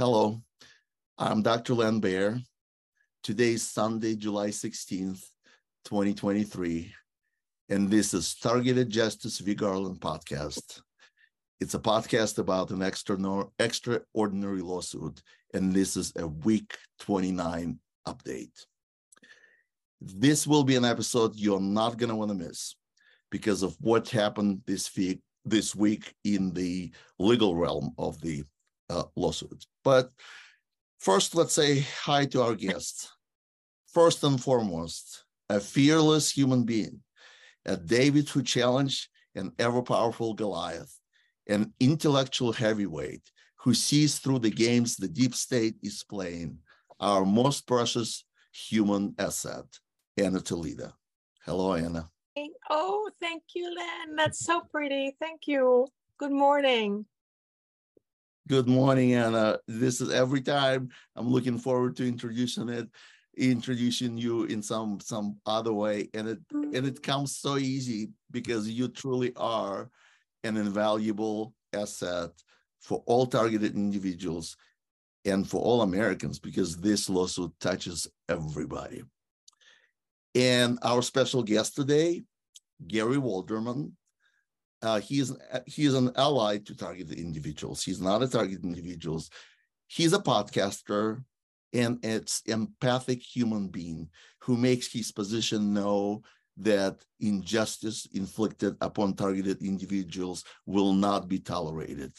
Hello, I'm Dr. Len Ber. Today is Sunday, July 16th, 2023, and this is Targeted Justice V. Garland podcast. It's a podcast about an extraordinary lawsuit, and this is a week 29 update. This will be an episode you're not going to want to miss because of what happened this week, this week in the legal realm of the uh, lawsuit. But first, let's say hi to our guest. First and foremost, a fearless human being, a David who challenged an ever powerful Goliath, an intellectual heavyweight who sees through the games the deep state is playing, our most precious human asset, Ana Toledo. Hello, Ana. Oh, thank you, Len. That's so pretty. Thank you. Good morning. Good morning, Ana. Uh, this is every time I'm looking forward to introducing it, introducing you in some some other way, and it and it comes so easy because you truly are an invaluable asset for all targeted individuals and for all Americans because this lawsuit touches everybody. And our special guest today, Gary Warderman, uh, he is he is an ally to targeted individuals. He's not a targeted individuals. He's a podcaster and it's empathic human being who makes his position know that injustice inflicted upon targeted individuals will not be tolerated.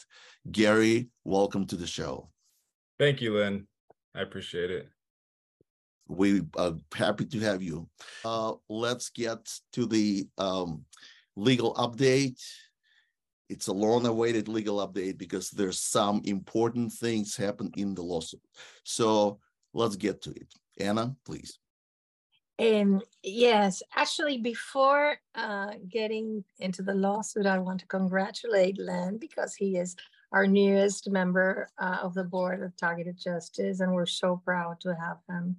Gary, welcome to the show. Thank you, Len. I appreciate it. We are happy to have you. Uh, let's get to the um, legal update. It's a long-awaited legal update because there's some important things happen in the lawsuit. So let's get to it. Ana, please. Um, yes, actually, before uh, getting into the lawsuit, I want to congratulate Len because he is our newest member uh, of the board of Targeted Justice, and we're so proud to have him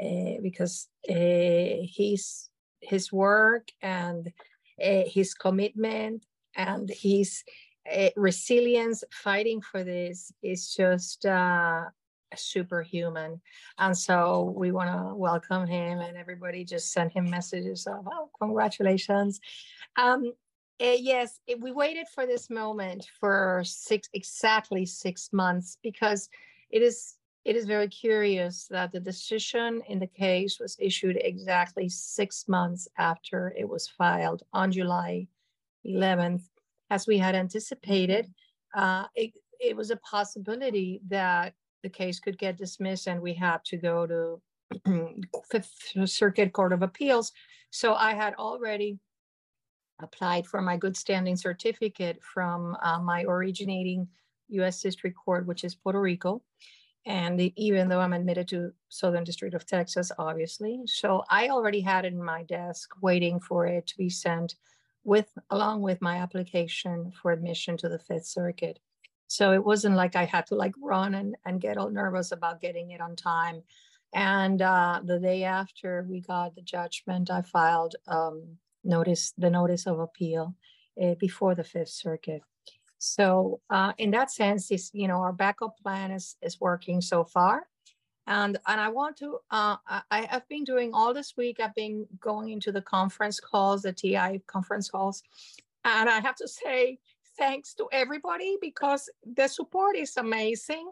uh, because uh, he's his work and uh, his commitment and his uh, resilience fighting for this is just uh, superhuman. And so we want to welcome him, and everybody just send him messages of, oh, congratulations. Um, uh, yes, it, we waited for this moment for six exactly six months because it is it is very curious that the decision in the case was issued exactly six months after it was filed on July 11th. As we had anticipated, uh, it, it was a possibility that the case could get dismissed and we had to go to Fifth Circuit Court of Appeals. So I had already applied for my good standing certificate from uh, my originating U.S. District Court, which is Puerto Rico. And even though I'm admitted to Southern District of Texas, obviously. So I already had it in my desk waiting for it to be sent with along with my application for admission to the Fifth Circuit. So it wasn't like I had to like run and, and get all nervous about getting it on time. And uh, the day after we got the judgment, I filed um, notice the notice of appeal uh, before the Fifth Circuit. So uh, in that sense, this you know our backup plan is is working so far, and and I want to uh, I have been doing all this week. I've been going into the conference calls, the TI conference calls, and I have to say thanks to everybody because the support is amazing,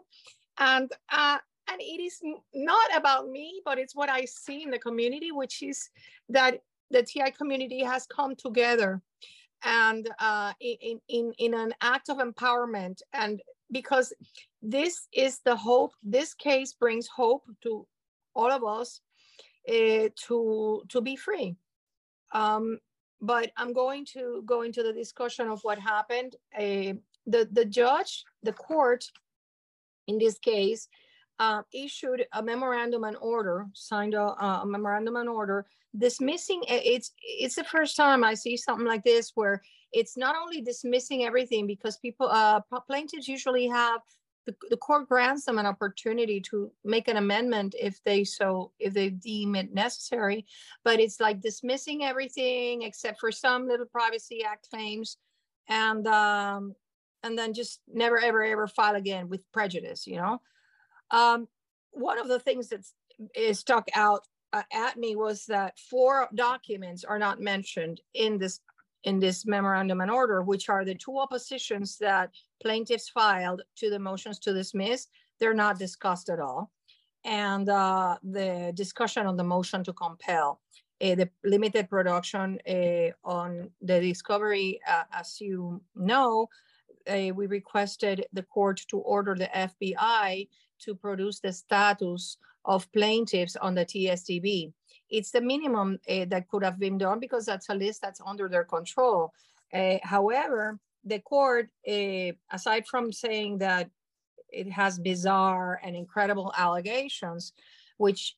and uh, and it is not about me, but it's what I see in the community, which is that the TI community has come together and uh, in, in, in an act of empowerment. And because this is the hope, this case brings hope to all of us uh, to, to be free. Um, but I'm going to go into the discussion of what happened. Uh, the, the judge, the court in this case, uh, issued a memorandum and order, signed a, a, memorandum and order dismissing. It's it's the first time I see something like this where it's not only dismissing everything because people uh, plaintiffs usually have the, the court grants them an opportunity to make an amendment if they so if they deem it necessary, but it's like dismissing everything except for some little Privacy Act claims, and um, and then just never ever ever file again with prejudice, you know. Um, one of the things that is stuck out uh, at me was that four documents are not mentioned in this in this memorandum and order, which are the two oppositions that plaintiffs filed to the motions to dismiss. They're not discussed at all. And uh, the discussion on the motion to compel. Uh, the limited production uh, on the discovery, uh, as you know, uh, we requested the court to order the FBI to produce the status of plaintiffs on the TSDB. It's the minimum uh, that could have been done because that's a list that's under their control. Uh, however, the court, uh, aside from saying that it has bizarre and incredible allegations, which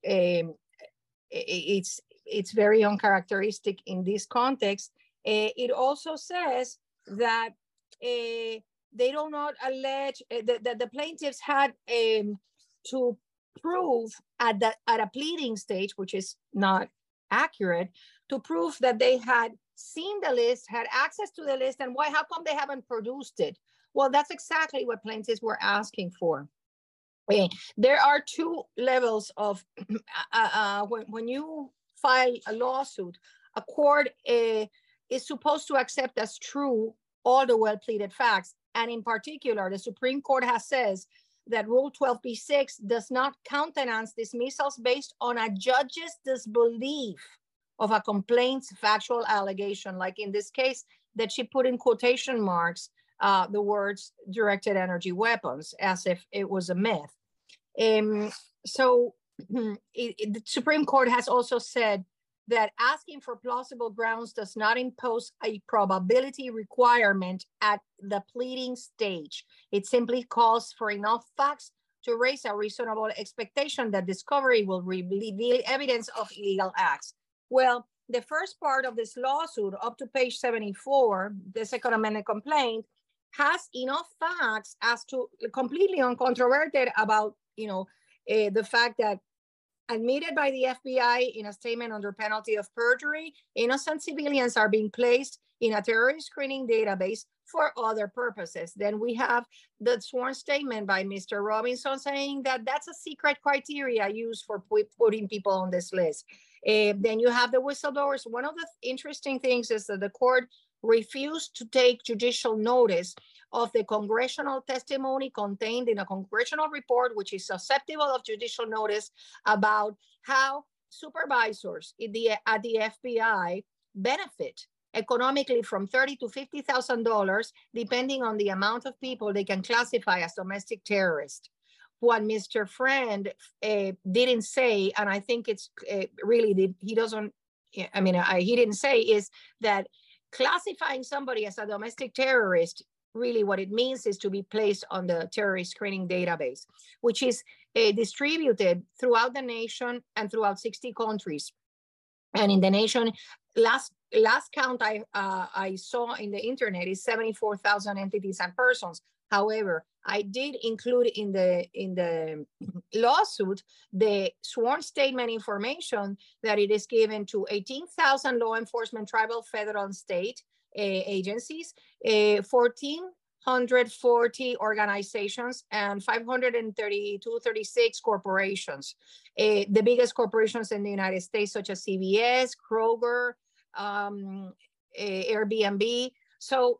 it's it's very uncharacteristic in this context, it also says that they do not allege that, that the plaintiffs had um, to prove at the at a pleading stage, which is not accurate, to prove that they had seen the list, had access to the list, and why? How come they haven't produced it? Well, that's exactly what plaintiffs were asking for. Okay. There are two levels of uh, uh, when when you file a lawsuit, a court uh, is supposed to accept as true all the well pleaded facts, and in particular, the Supreme Court has says that Rule 12b6 does not countenance dismissals based on a judge's disbelief of a complaint's factual allegation, like in this case, that she put in quotation marks uh, the words directed energy weapons as if it was a myth. Um, so it, it, the Supreme Court has also said that asking for plausible grounds does not impose a probability requirement at the pleading stage. It simply calls for enough facts to raise a reasonable expectation that discovery will reveal evidence of illegal acts. Well, the first part of this lawsuit, up to page 74, the Second Amendment complaint, has enough facts as to completely uncontroverted about, you know, uh, the fact that admitted by the FBI in a statement under penalty of perjury, innocent civilians are being placed in a terrorist screening database for other purposes. Then we have the sworn statement by Mr. Robinson saying that that's a secret criteria used for putting people on this list. Uh, then you have the whistleblowers. One of the interesting things is that the court refused to take judicial notice of the congressional testimony contained in a congressional report, which is susceptible of judicial notice about how supervisors the, at the FBI benefit economically from thirty to fifty thousand dollars, depending on the amount of people they can classify as domestic terrorists. What Mr. Friend uh, didn't say, and I think it's uh, really the, he doesn't. I mean, I, he didn't say is that classifying somebody as a domestic terrorist really what it means is to be placed on the terrorist screening database, which is uh, distributed throughout the nation and throughout 60 countries. And in the nation, last last count I uh, I saw in the internet is 74,000 entities and persons. However, I did include in the in the lawsuit the sworn statement information that it is given to 18,000 law enforcement, tribal, federal, and state, agencies, uh, 1,440 organizations, and 532, 36 corporations. Uh, the biggest corporations in the United States, such as CVS, Kroger, um, Airbnb. So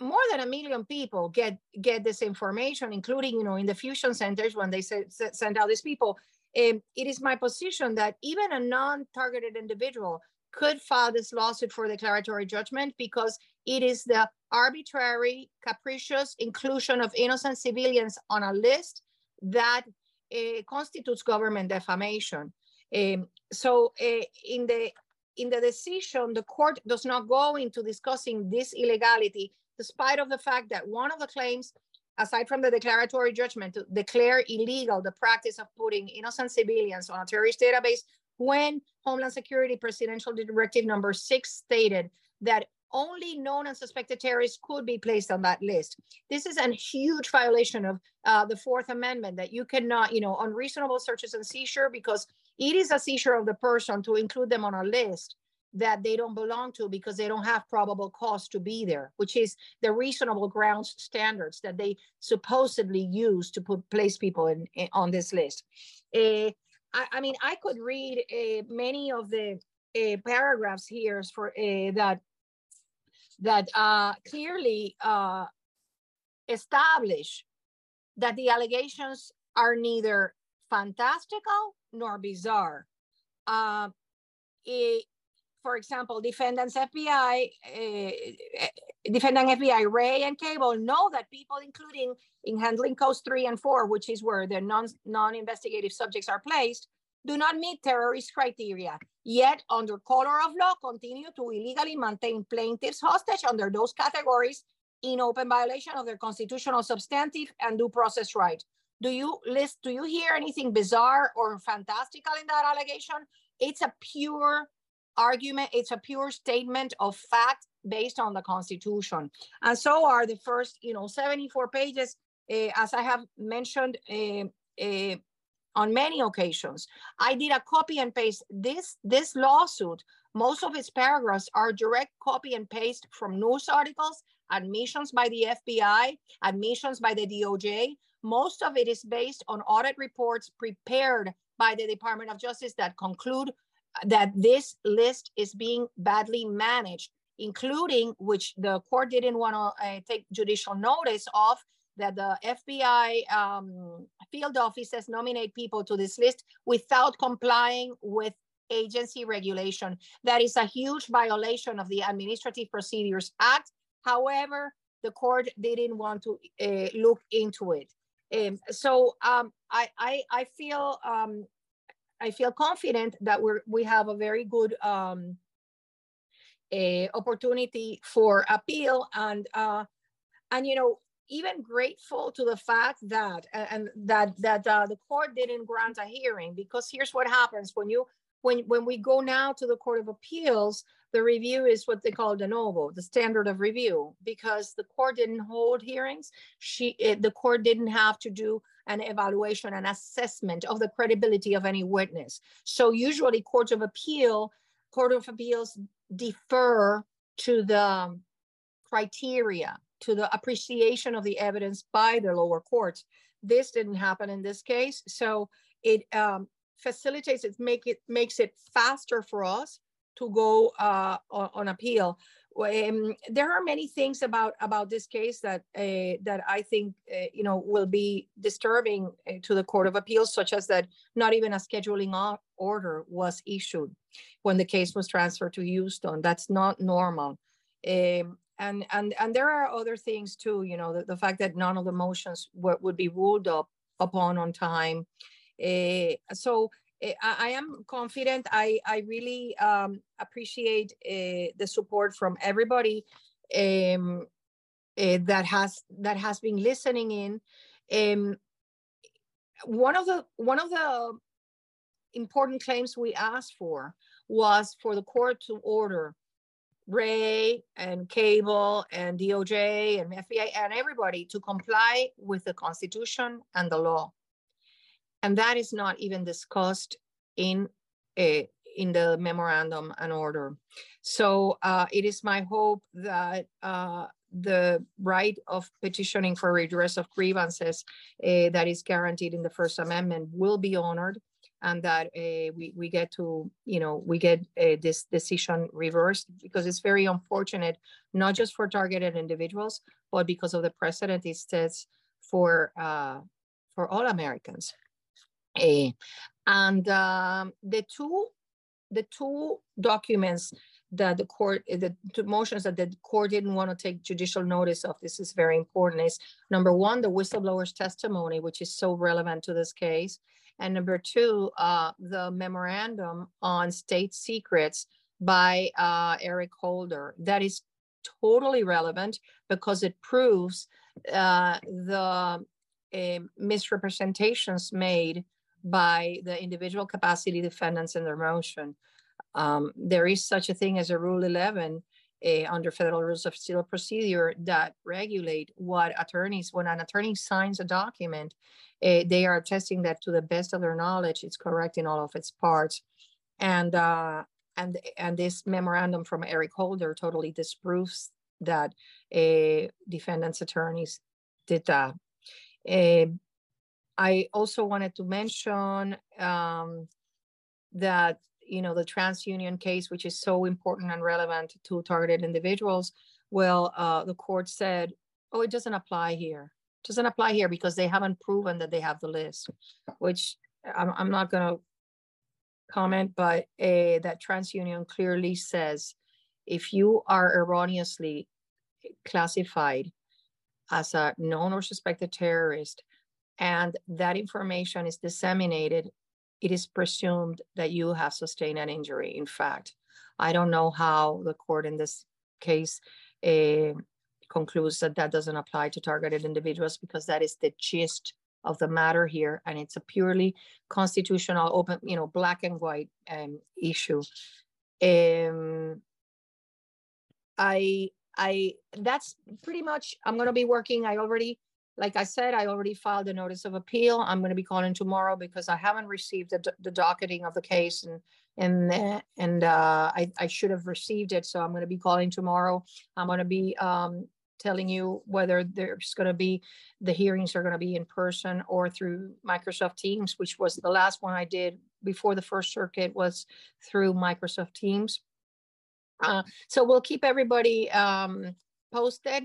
more than a million people get get this information, including you know in the fusion centers when they send out these people. Um, it is my position that even a non-targeted individual could file this lawsuit for declaratory judgment because it is the arbitrary, capricious inclusion of innocent civilians on a list that uh, constitutes government defamation. Um, so uh, in the in the decision, the court does not go into discussing this illegality, despite of the fact that one of the claims, aside from the declaratory judgment, to declare illegal the practice of putting innocent civilians on a terrorist database when Homeland Security Presidential Directive number six stated that only known and suspected terrorists could be placed on that list. This is a huge violation of uh, the Fourth Amendment that you cannot, you know, unreasonable searches and seizure because it is a seizure of the person to include them on a list. that they don't belong to because they don't have probable cause to be there, which is the reasonable grounds standards that they supposedly use to put place people in, in on this list. Uh, I, I, mean, I could read uh, many of the uh, paragraphs here for that that clearly establish that the allegations are neither fantastical nor bizarre. Uh, it, for example, defendants FBI, uh, defendant FBI Wray and Kable know that people, including in handling codes three and four, which is where the non non-investigative subjects are placed, do not meet terrorist criteria. Yet, under color of law, continue to illegally maintain plaintiffs hostage under those categories in open violation of their constitutional substantive and due process right. Do you list, do you hear anything bizarre or fantastical in that allegation? It's a pure argument, it's a pure statement of fact based on the Constitution. And so are the first, you know, 74 pages, uh, as I have mentioned uh, on many occasions. I did a copy and paste. This, this lawsuit, most of its paragraphs are direct copy and paste from news articles, admissions by the FBI, admissions by the DOJ. Most of it is based on audit reports prepared by the Department of Justice that conclude that this list is being badly managed, including which the court didn't want to uh, take judicial notice of that the FBI um, field offices nominate people to this list without complying with agency regulation. That is a huge violation of the Administrative Procedures Act. However, the court didn't want to uh, look into it. Um, so um, I, I, I feel um, I feel confident that we're we have a very good um, a opportunity for appeal and uh, and you know even grateful to the fact that and that that uh, the court didn't grant a hearing because here's what happens when you when when we go now to the court of appeals the review is what they call de novo the standard of review because the court didn't hold hearings. She it, the court didn't have to do an evaluation and assessment of the credibility of any witness so usually courts of appeal court of appeals defer to the criteria to the appreciation of the evidence by the lower courts. This didn't happen in this case, so it um, facilitates it, make it makes it faster for us to go uh, on, on, appeal. Um, there are many things about about this case that uh, that I think uh, you know will be disturbing uh, to the Court of Appeals, such as that not even a scheduling order was issued when the case was transferred to Houston. That's not normal. Um, and and and there are other things too you know the, the fact that none of the motions w- would be ruled up upon on time uh, so I, am confident i i really um, appreciate uh, the support from everybody um, that has that has been listening in um, one of the one of the important claims we asked for was for the court to order Wray and Kable and DOJ and FBI and everybody to comply with the Constitution and the law. And that is not even discussed in a, in the memorandum and order. So uh, it is my hope that uh, the right of petitioning for redress of grievances uh, that is guaranteed in the First Amendment will be honored and that uh, we, we get to, you know, we get this decision reversed because it's very unfortunate, not just for targeted individuals, but because of the precedent it sets for, uh, for all Americans. Uh, and um, the two, the two documents that the court, the two motions that the court didn't want to take judicial notice of, this is very important, is number one, the whistleblower's testimony, which is so relevant to this case. And number two, uh, the memorandum on state secrets by uh, Eric Holder. That is totally relevant because it proves uh, the uh, misrepresentations made by the individual capacity defendants in their motion. Um, there is such a thing as a Rule 11 uh, under federal rules of civil procedure that regulate what attorneys, when an attorney signs a document, uh, they are attesting that to the best of their knowledge, it's correct in all of its parts. And uh, and and this memorandum from Eric Holder totally disproves that uh, defendants attorneys did that. Uh, I also wanted to mention um, that you know the TransUnion case, which is so important and relevant to targeted individuals. Well, uh, the court said, "Oh, it doesn't apply here. It doesn't apply here because they haven't proven that they have the list," which I'm, I'm not going to comment, but uh, that TransUnion clearly says if you are erroneously classified as a known or suspected terrorist and that information is disseminated, it is presumed that you have sustained an injury. In fact, I don't know how the court in this case uh, concludes that that doesn't apply to targeted individuals because that is the gist of the matter here, and it's a purely constitutional, open, you know, black and white um, issue. Um, I, I, that's pretty much. I'm going to be working. I already, like I said, I already filed a notice of appeal. I'm going to be calling tomorrow because I haven't received the, the docketing of the case, and and and uh, I, I should have received it. So I'm going to be calling tomorrow. I'm going to be um, telling you whether there's going to be the hearings are going to be in person or through Microsoft Teams, which was the last one I did before the First Circuit was through Microsoft Teams. Uh, so we'll keep everybody um, posted.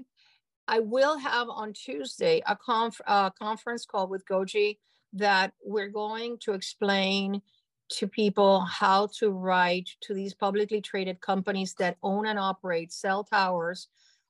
I will have on Tuesday a conf- conference call with Goji that we're going to explain to people how to write to these publicly traded companies that own and operate cell towers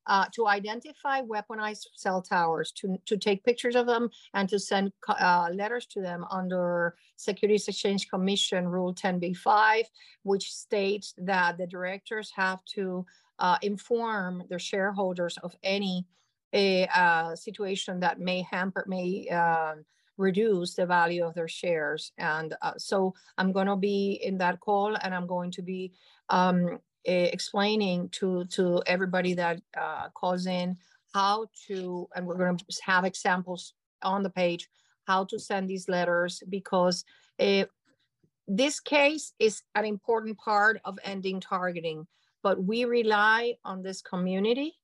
uh, to identify weaponized cell towers, to, to take pictures of them, and to send uh, letters to them under Securities Exchange Commission Rule 10b5, which states that the directors have to uh, inform their shareholders of any a, uh, situation that may hamper, may um, reduce the value of their shares. And uh, so I'm going to be in that call and I'm going to be um, explaining to to everybody that uh, calls in how to, and we're going to have examples on the page how to send these letters because uh, this case is an important part of ending targeting. But we rely on this community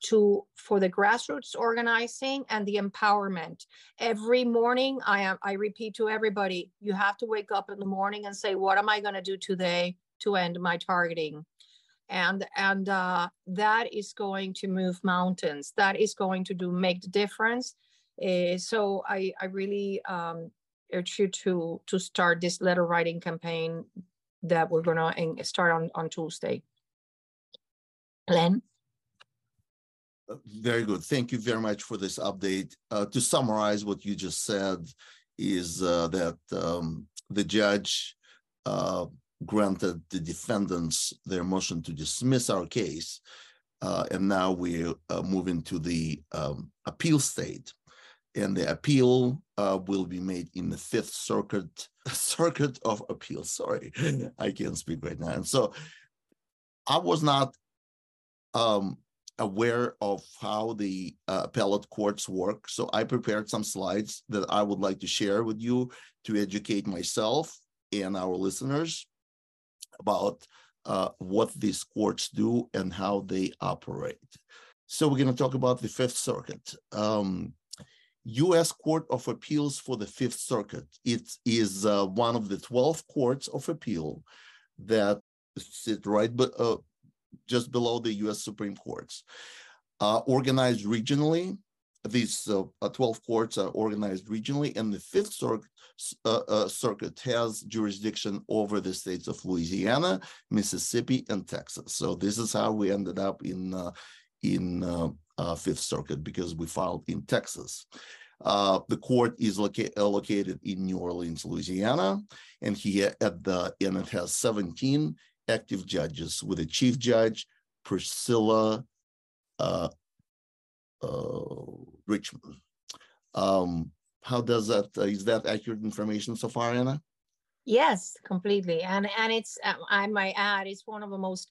to for the grassroots organizing and the empowerment. Every morning i am i repeat to everybody you have to wake up in the morning and say what am i going to do today to end my targeting? And and uh, that is going to move mountains. That is going to do make the difference. Uh, so i i really um, urge you to to start this letter writing campaign that we're going to start on on tuesday. Len very good thank you very much for this update uh, to summarize what you just said is uh, that um, the judge uh, granted the defendants their motion to dismiss our case. Uh, and now we're uh, moving to the um, appeal state. And the appeal uh, will be made in the Fifth Circuit Circuit of Appeal. Sorry, I can't speak right now. And so I was not um, aware of how the uh, appellate courts work. So I prepared some slides that I would like to share with you to educate myself and our listeners about uh, what these courts do and how they operate. So we're going to talk about the Fifth Circuit. Um, U.S. Court of Appeals for the Fifth Circuit. It is uh, one of the 12 courts of appeal that sit right be, uh, just below the U.S. Supreme Courts. Uh, organized regionally, these uh, 12 courts are organized regionally, and the Fifth Circuit, uh, uh, Circuit has jurisdiction over the states of Louisiana, Mississippi, and Texas. So this is how we ended up in uh, in uh, uh, Fifth Circuit because we filed in Texas. the court is loca- located in New Orleans, Louisiana, and he at the and it has 17 active judges with a chief judge, Priscilla uh, Richman. Um, how does that uh, is that accurate information so far, Ana? Yes, completely. And and it's uh, I might add it's one of the most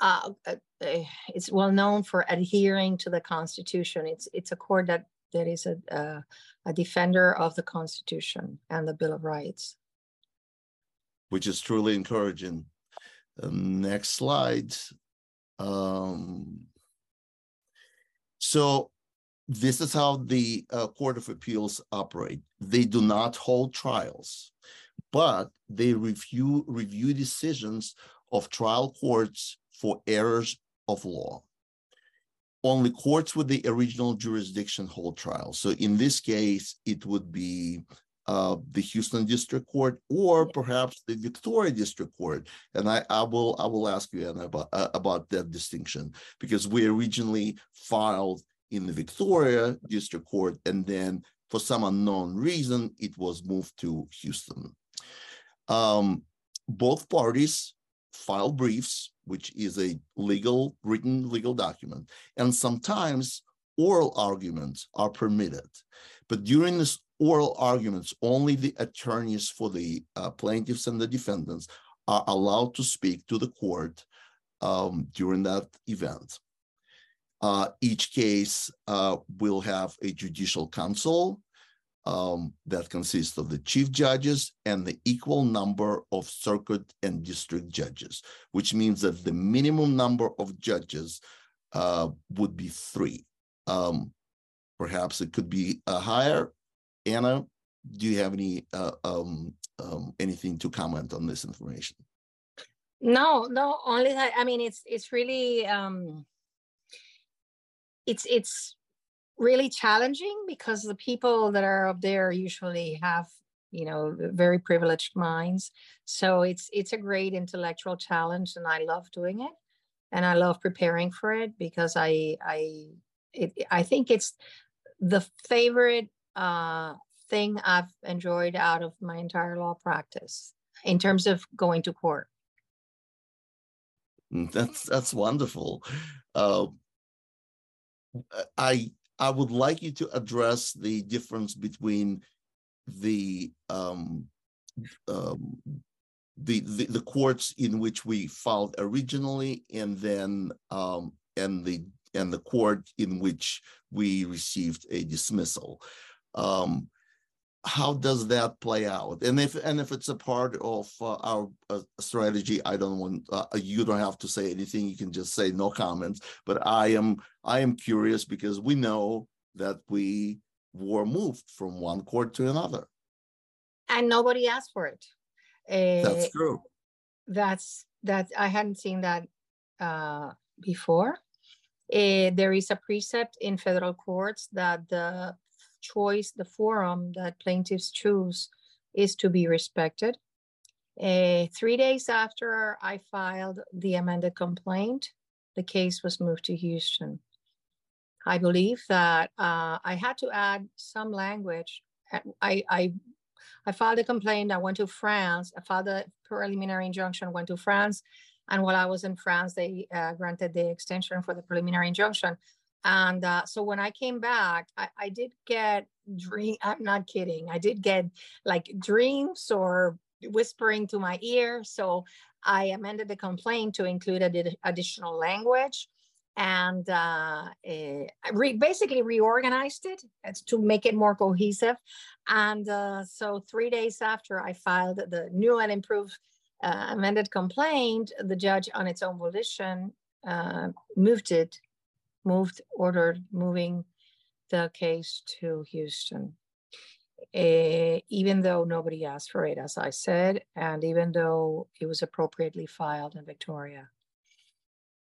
uh, uh, uh, it's well known for adhering to the Constitution. It's it's a court that that is a uh, a defender of the Constitution and the Bill of Rights, which is truly encouraging. Next slide. Um, so this is how the uh, Court of Appeals operate. They do not hold trials, but they review review decisions of trial courts for errors of law. Only courts with the original jurisdiction hold trials. So in this case, it would be uh, the Houston District Court or perhaps the Victoria District Court. And I, I will I will ask you Ana, about uh, about that distinction because we originally filed in the Victoria District Court, and then for some unknown reason, it was moved to Houston. Um, both parties file briefs, which is a legal, written legal document, and sometimes oral arguments are permitted. But during this oral arguments, only the attorneys for the uh, plaintiffs and the defendants are allowed to speak to the court um, during that event. Uh, each case uh, will have a judicial council um, that consists of the chief judges and the equal number of circuit and district judges, which means that the minimum number of judges uh, would be three. Um, perhaps it could be uh, higher. Ana, do you have any uh, um, um, anything to comment on this information? No, no. Only that. I mean, it's it's really um, it's it's really challenging because the people that are up there usually have you know very privileged minds so it's it's a great intellectual challenge and i love doing it and i love preparing for it because i i it, i think it's the favorite uh, thing i've enjoyed out of my entire law practice in terms of going to court mm, that's that's wonderful uh, I I would like you to address the difference between the um, um, the, the, the courts in which we filed originally, and then um, and the and the court in which we received a dismissal. Um, how does that play out? And if and if it's a part of uh, our uh, strategy i don't want uh, you don't have to say anything. You can just say no comments. But i am i am curious because we know that we were moved from one court to another. And nobody asked for it. That's eh, true. that's that i hadn't seen that uh, before. Uh, there is a precept in federal courts that the choice, the forum that plaintiffs choose is to be respected. Uh, three days after I filed the amended complaint, the case was moved to Houston. I believe that uh, I had to add some language. I, I, I filed a complaint. I went to France. I filed a preliminary injunction. Went to France, and while I was in France, they uh, granted the extension for the preliminary injunction. And uh, so when I came back, I, I did get dream. I'm not kidding. I did get like dreams or whispering to my ear. So I amended the complaint to include ad- additional language and uh, uh, re- basically reorganized it to make it more cohesive. And uh, so, three days after I filed the new and improved uh, amended complaint, the judge, on its own volition, uh, moved it moved, ordered moving the case to Houston. Uh, even though nobody asked for it, as I said, and even though it was appropriately filed in Victoria.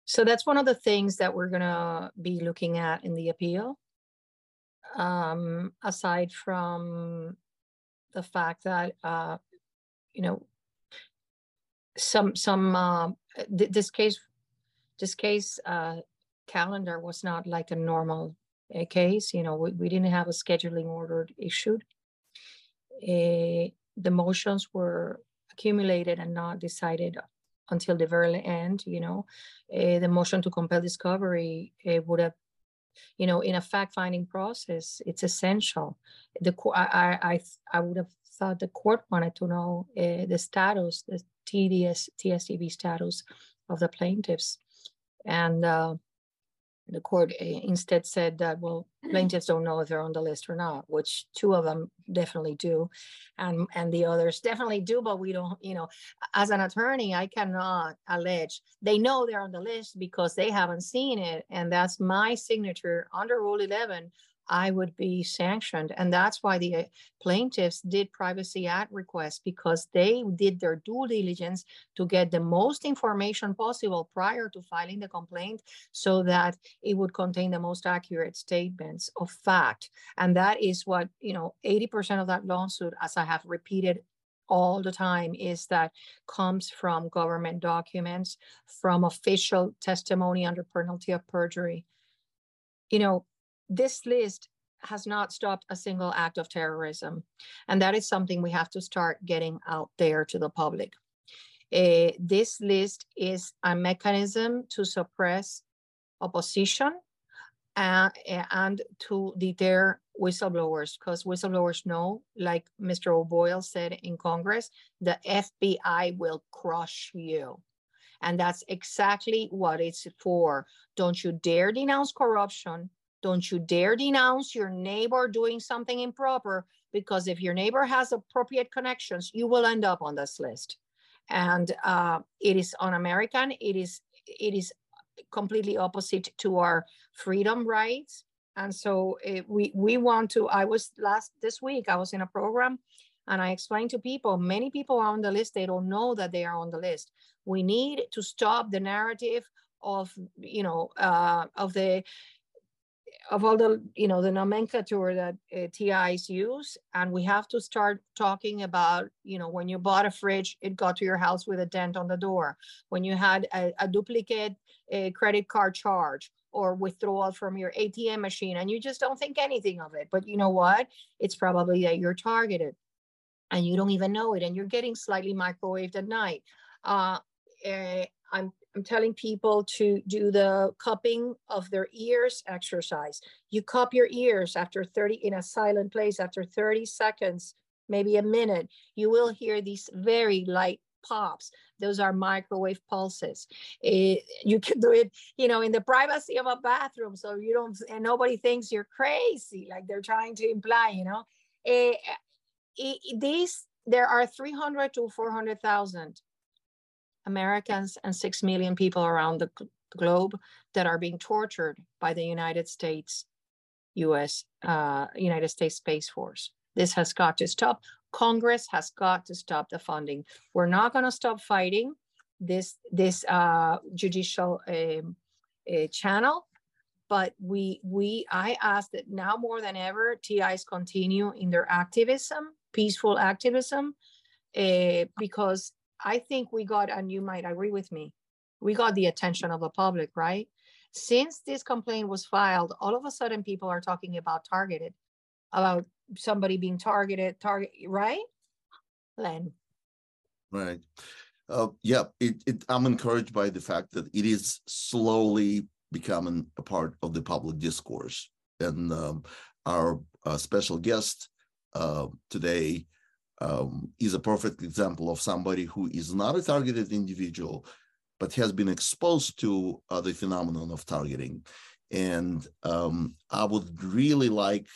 So that's one of the things that we're going to be looking at in the appeal. Um, aside from the fact that, uh, you know, some some uh, th- this case this case uh, calendar was not like a normal uh, case. You know, we, we didn't have a scheduling order issued. Uh, the motions were accumulated and not decided until the very end. You know, uh, the motion to compel discovery would have, you know, in a fact-finding process, it's essential. The I I I would have thought the court wanted to know the status, the TDS TSDB status of the plaintiffs, and uh, the court uh, instead said that well plaintiffs don't know if they're on the list or not which two of them definitely do and and the others definitely do but we don't you know as an attorney i cannot allege they know they're on the list because they haven't seen it and that's my signature under rule 11 I would be sanctioned. And that's why the uh, plaintiffs did Privacy Act requests because they did their due diligence to get the most information possible prior to filing the complaint so that it would contain the most accurate statements of fact. And that is what, you know, 80% of that lawsuit, as I have repeated all the time is that comes from government documents, from official testimony under penalty of perjury. You know, this list has not stopped a single act of terrorism. And that is something we have to start getting out there to the public. Uh, this list is a mechanism to suppress opposition uh, and to deter whistleblowers because whistleblowers know, like Mr. O'Boyle said in Congress, the FBI will crush you. And that's exactly what it's for. Don't you dare denounce corruption. Don't you dare denounce your neighbor doing something improper because if your neighbor has appropriate connections, you will end up on this list. And uh, it is un-American. It is it is completely opposite to our freedom rights. And so it, eh, we we want to. I was last this week. I was in a program, and I explained to people. Many people are on the list. They don't know that they are on the list. We need to stop the narrative of you know uh, of the of all the you know the nomenclature that uh, TIs use, and we have to start talking about you know when you bought a fridge, it got to your house with a dent on the door. When you had a, a duplicate uh, credit card charge or withdrawal from your ATM machine, and you just don't think anything of it. But you know what? It's probably that you're targeted, and you don't even know it, and you're getting slightly microwaved at night. Uh, uh, I'm I'm telling people to do the cupping of their ears exercise. You cup your ears after 30 in a silent place after 30 seconds, maybe a minute. You will hear these very light pops. Those are microwave pulses. It, eh, you can do it, you know, in the privacy of a bathroom, so you don't and nobody thinks you're crazy, like they're trying to imply, you know. It, it, these there are 300 to 400,000 Americans and 6 million people around the globe that are being tortured by the United States, US, uh, United States Space Force. This has got to stop. Congress has got to stop the funding. We're not going to stop fighting this this uh, judicial um, uh, channel, but we we I ask that now more than ever TIs continue in their activism, peaceful activism, uh, because I think we got, and you might agree with me, we got the attention of the public, right? Since this complaint was filed, all of a sudden people are talking about targeted, about somebody being targeted, target, right? Len. Right. Uh, yeah, it, it, I'm encouraged by the fact that it is slowly becoming a part of the public discourse. And um, our uh, special guest uh, today um, is a perfect example of somebody who is not a targeted individual, but has been exposed to uh, the phenomenon of targeting. And um, I would really like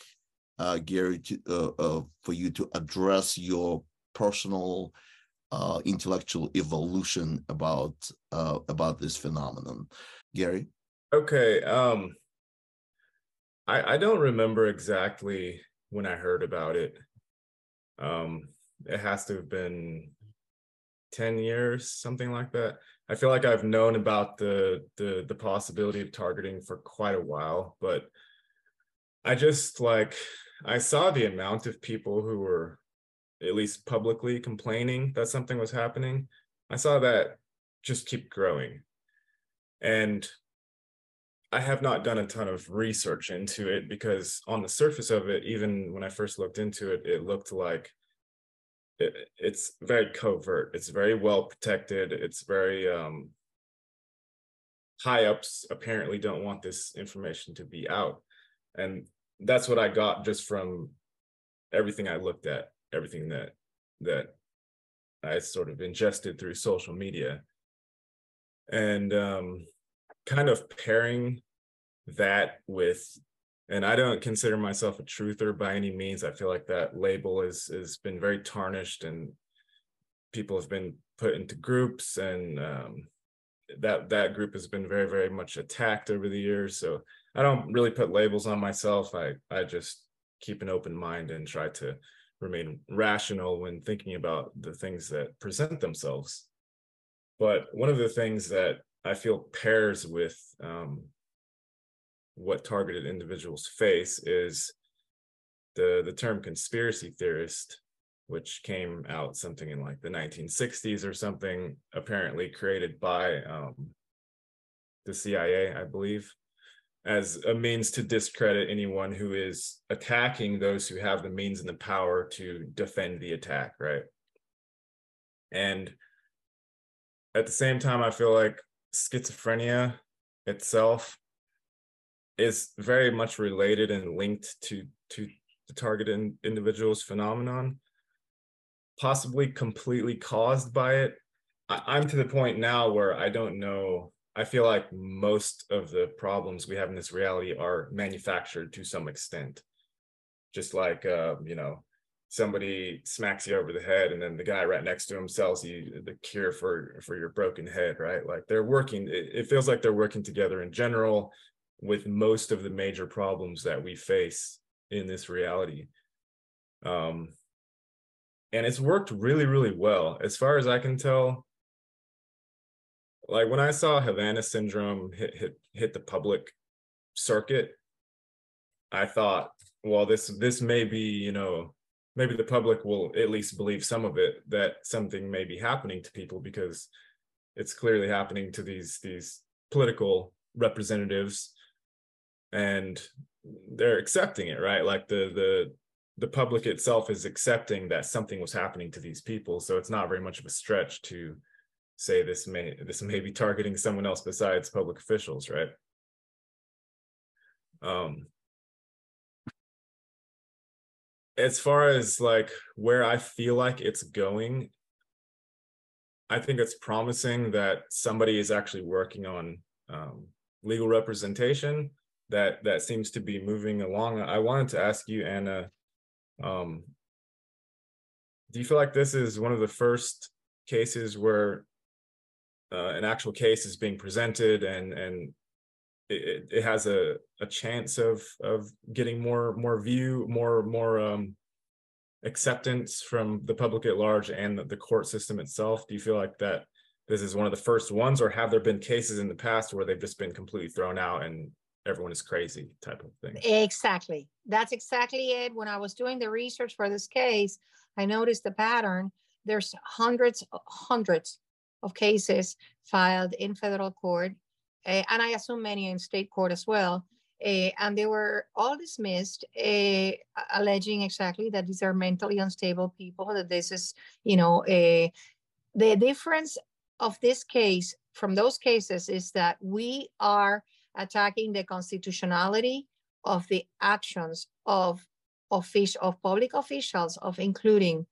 uh, Gary to, uh, uh for you to address your personal uh, intellectual evolution about uh, about this phenomenon. Gary. Okay. Um, I I don't remember exactly when I heard about it. Um, it has to have been 10 years, something like that. I feel like I've known about the the the possibility of targeting for quite a while, but I just like I saw the amount of people who were at least publicly complaining that something was happening. I saw that just keep growing. And I have not done a ton of research into it because on the surface of it, even when I first looked into it, it looked like it, it's very covert. It's very well protected. It's very um, high ups apparently don't want this information to be out, and that's what I got just from everything I looked at, everything that that I sort of ingested through social media, and um, kind of pairing that with and I don't consider myself a truther by any means. I feel like that label is has been very tarnished and people have been put into groups and um, that that group has been very very much attacked over the years. So i don't really put labels on myself. I i just keep an open mind and try to remain rational when thinking about the things that present themselves. But one of the things that i feel pairs with um, what targeted individuals face is the the term conspiracy theorist which came out something in like the 1960s or something, apparently created by um, the CIA, I believe, as a means to discredit anyone who is attacking those who have the means and the power to defend the attack, right? And at the same time, I feel like schizophrenia itself is very much related and linked to to the targeted individuals phenomenon possibly completely caused by it. I, am to the point now where I don't know. I feel like most of the problems we have in this reality are manufactured to some extent. Just like, uh, you know, somebody smacks you over the head and then the guy right next to him sells you the cure for for your broken head right? Like they're working it, it, feels like they're working together in general with most of the major problems that we face in this reality. Um and it's worked really really well. As far as i can tell like when i saw havana syndrome hit hit hit the public circuit i thought well this this may be you know maybe the public will at least believe some of it that something may be happening to people because it's clearly happening to these these political representatives. And they're accepting it right? Like the the the public itself is accepting that something was happening to these people. So it's not very much of a stretch to say this may this may be targeting someone else besides public officials right? Um as far as like where i feel like it's going i think it's promising that somebody is actually working on um, legal representation that that seems to be moving along. I wanted to ask you Ana um, do you feel like this is one of the first cases where uh, an actual case is being presented and and it, it has a, a chance of of getting more more view more more um, acceptance from the public at large and the, the court system itself do you feel like that this is one of the first ones or have there been cases in the past where they've just been completely thrown out and everyone is crazy type of thing. Exactly. That's exactly it. When I was doing the research for this case, I noticed the pattern. There's hundreds, hundreds of cases filed in federal court, uh, and I assume many in state court as well. Uh, and they were all dismissed, uh, alleging exactly that these are mentally unstable people. That this is, you know, the difference of this case from those cases is that we are attacking the constitutionality of the actions of official of public officials of including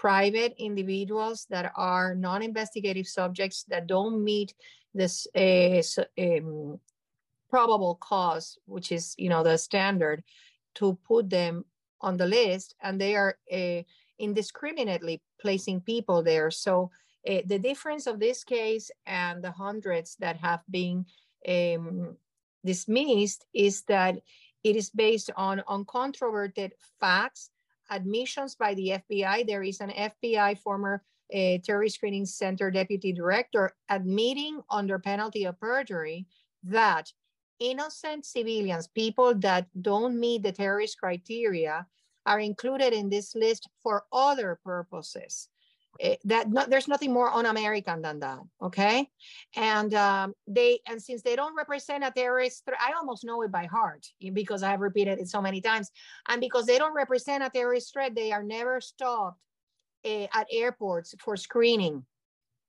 private individuals that are non-investigative subjects that don't meet this uh, um, probable cause which is you know the standard to put them on the list and they are uh, indiscriminately placing people there. So uh, the difference of this case and the hundreds that have been um, dismissed is that it is based on uncontroverted facts, admissions by the FBI. There is an FBI former uh, terrorist screening center deputy director admitting under penalty of perjury that innocent civilians, people that don't meet the terrorist criteria, are included in this list for other purposes. Eh, that no, there's nothing more un-American than that. Okay, and um, they and since they don't represent a terrorist, threat, I almost know it by heart because I have repeated it so many times, and because they don't represent a terrorist threat, they are never stopped uh, at airports for screening.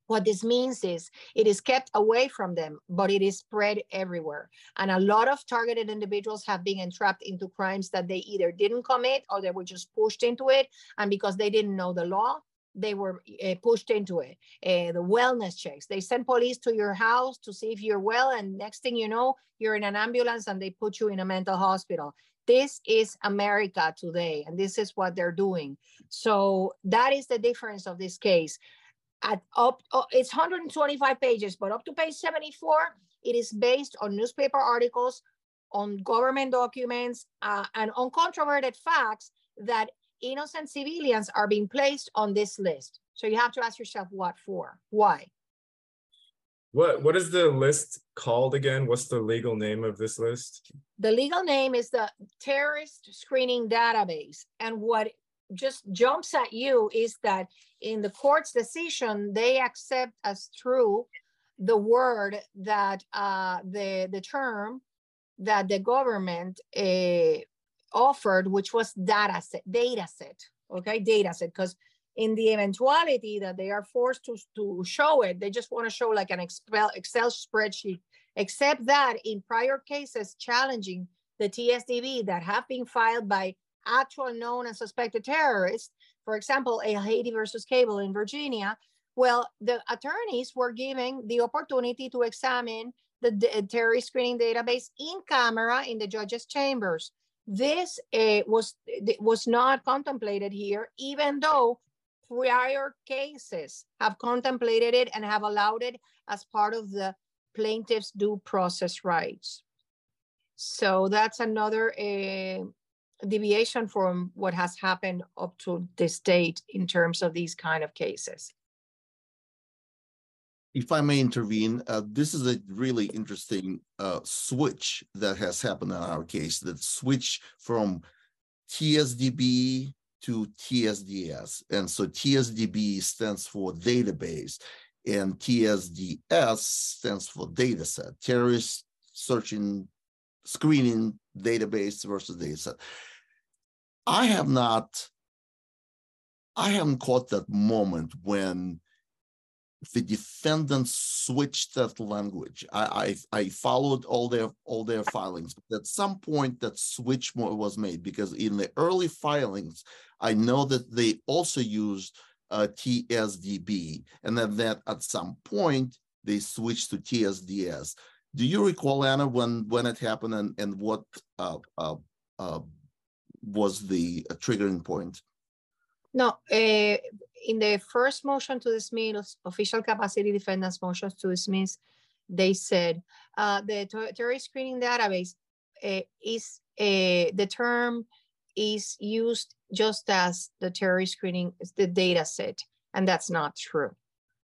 What this means is it is kept away from them, but it is spread everywhere. And a lot of targeted individuals have been entrapped into crimes that they either didn't commit or they were just pushed into it. And because they didn't know the law, they were uh, pushed into it. Uh, the wellness checks. They send police to your house to see if you're well, and next thing you know, you're in an ambulance and they put you in a mental hospital. This is America today, and this is what they're doing. So that is the difference of this case. At up, oh, it's 125 pages, but up to page 74, it is based on newspaper articles, on government documents, uh, and uncontroverted facts that innocent civilians are being placed on this list. So you have to ask yourself what for? Why? What what is the list called again? What's the legal name of this list? The legal name is the terrorist screening database. And what just jumps at you is that in the court's decision, they accept as true the word that uh, the the term that the government uh, offered, which was data set, data set, okay, data set, because in the eventuality that they are forced to, to show it, they just want to show like an Excel, Excel spreadsheet, except that in prior cases challenging the TSDB that have been filed by actual known and suspected terrorists, for example, Elhady versus Kable in Virginia, well, the attorneys were given the opportunity to examine the terrorist screening database in camera in the judge's chambers. This uh, was, was not contemplated here, even though prior cases have contemplated it and have allowed it as part of the plaintiff's due process rights. So that's another uh, deviation from what has happened up to this date in terms of these kind of cases if I may intervene, uh, this is a really interesting uh, switch that has happened in our case. That switch from TSDB to TSDS, and so TSDB stands for database, and TSDS stands for dataset, terrorist searching screening database versus dataset. I have not, I haven't caught that moment when the defendants switched that language. I, I, I followed all their all their filings, but at some point that switch was made because in the early filings, I know that they also used uh, TSDB, and then that at some point they switched to TSDS. Do you recall Ana when when it happened and and what uh, uh, uh was the uh, triggering point? No, uh, in the first motion to dismiss, official capacity defendants motions to dismiss, they said uh, the terrorist screening database uh, is uh, the term is used just as the terrorist screening is the data set, and that's not true.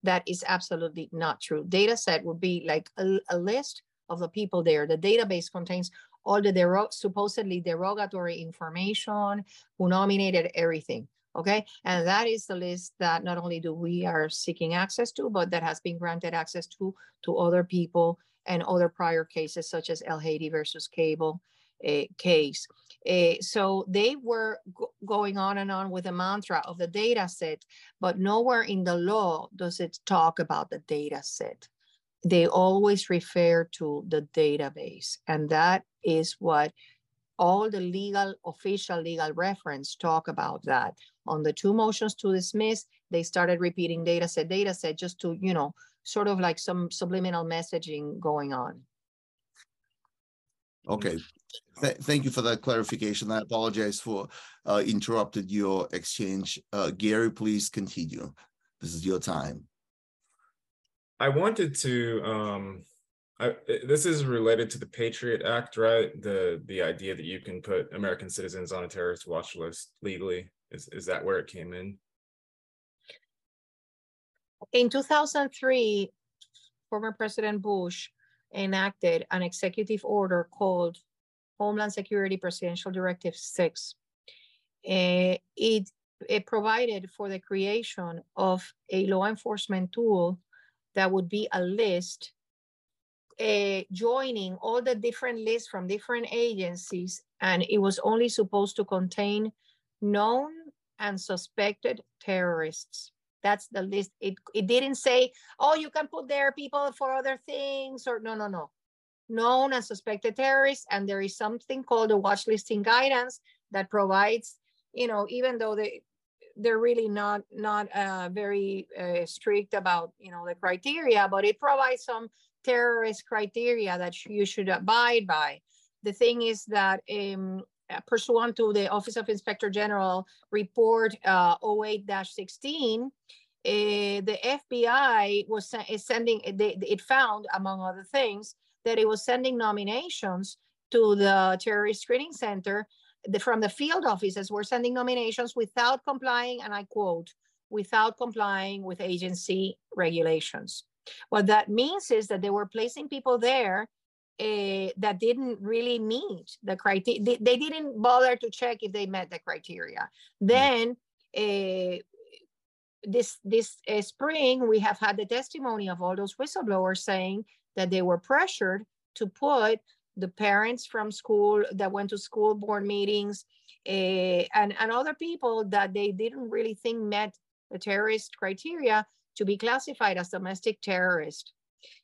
That is absolutely not true. Data set would be like a, a list of the people there. The database contains all the dero supposedly derogatory information, who nominated everything okay? And that is the list that not only do we are seeking access to, but that has been granted access to to other people and other prior cases such as Elhady versus Kable uh, case. Uh, so they were going on and on with the mantra of the data set, but nowhere in the law does it talk about the data set. They always refer to the database, and that is what all the legal, official legal reference talk about that on the two motions to dismiss, they started repeating data set, data set, just to, you know, sort of like some subliminal messaging going on. Okay, Th thank you for that clarification. I apologize for uh, interrupted your exchange. Uh, Gary, please continue. This is your time. I wanted to, um, I, this is related to the Patriot Act, right? The the idea that you can put American citizens on a terrorist watch list legally. Is, is that where it came in? In 2003, former President Bush enacted an executive order called Homeland Security Presidential Directive 6. Uh, it, it provided for the creation of a law enforcement tool that would be a list uh, joining all the different lists from different agencies, and it was only supposed to contain known and suspected terrorists. That's the list. It, it didn't say, oh, you can put there people for other things or no, no, no. Known and suspected terrorists. And there is something called the watch listing guidance that provides, you know, even though the they're really not not uh, very uh, strict about you know the criteria, but it provides some terrorist criteria that you should abide by. The thing is that um, pursuant to the Office of Inspector General report uh, 08-16, uh, the FBI was sending, they, it found, among other things, that it was sending nominations to the Terrorist Screening Center the, from the field offices were sending nominations without complying, and I quote, without complying with agency regulations. What that means is that they were placing people there uh, that didn't really meet the criteria. They, they, didn't bother to check if they met the criteria. Hmm. Then uh, this this uh, spring, we have had the testimony of all those whistleblowers saying that they were pressured to put the parents from school that went to school board meetings uh, and, and other people that they didn't really think met the terrorist criteria to be classified as domestic terrorist.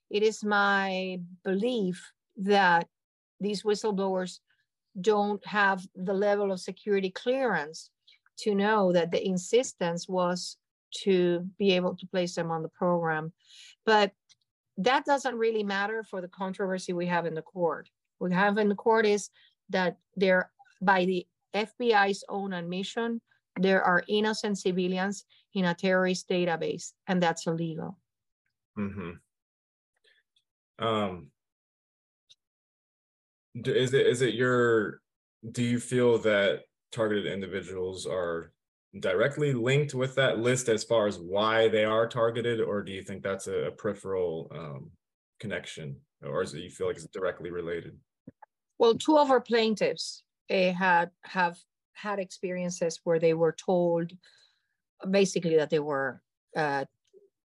It is my belief that these whistleblowers don't have the level of security clearance to know that the insistence was to be able to place them on the program. But that doesn't really matter for the controversy we have in the court What we have in the court is that there, by the FBI's own admission, there are innocent civilians in a terrorist database, and that's illegal. Mm-hmm. Um, is it is it your? Do you feel that targeted individuals are directly linked with that list as far as why they are targeted, or do you think that's a, a peripheral um, connection, or is it you feel like it's directly related? Well, two of our plaintiffs uh, had have had experiences where they were told basically that they were uh,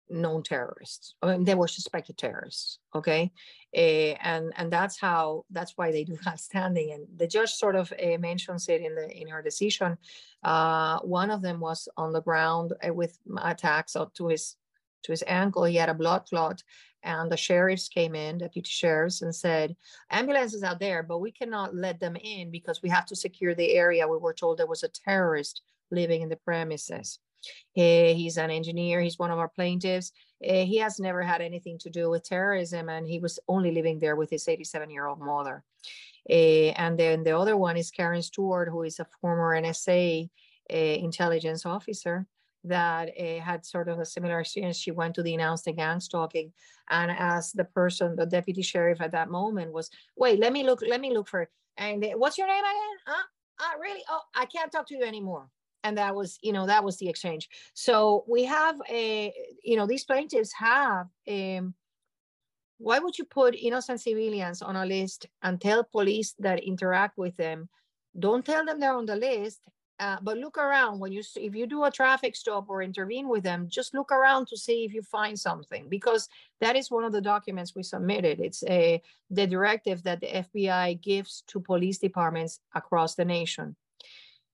known terrorists. I mean, they were suspected terrorists. Okay, uh, and and that's how that's why they do have standing. And the judge sort of uh, mentions it in the in her decision. Uh, one of them was on the ground with attacks up to his to his ankle. He had a blood clot, and the sheriffs came in, deputy sheriffs, and said, ambulances out there, but we cannot let them in because we have to secure the area. We were told there was a terrorist living in the premises. Eh, he's an engineer. He's one of our plaintiffs. Eh, he has never had anything to do with terrorism, and he was only living there with his 87 year old mother. Eh, and then the other one is Karen Stewart, who is a former NSA intelligence officer that uh, had sort of a similar experience. She went to denounce the gang stalking, and as the person, the deputy sheriff at that moment was, wait, let me look, let me look for it. And what's your name again? Huh? Uh, really? Oh, I can't talk to you anymore. And that was, you know, that was the exchange. So we have a, you know, these plaintiffs have. Um, why would you put innocent civilians on a list and tell police that interact with them? Don't tell them they're on the list uh, but look around when you if you do a traffic stop or intervene with them just look around to see if you find something because that is one of the documents we submitted it's a the directive that the fbi gives to police departments across the nation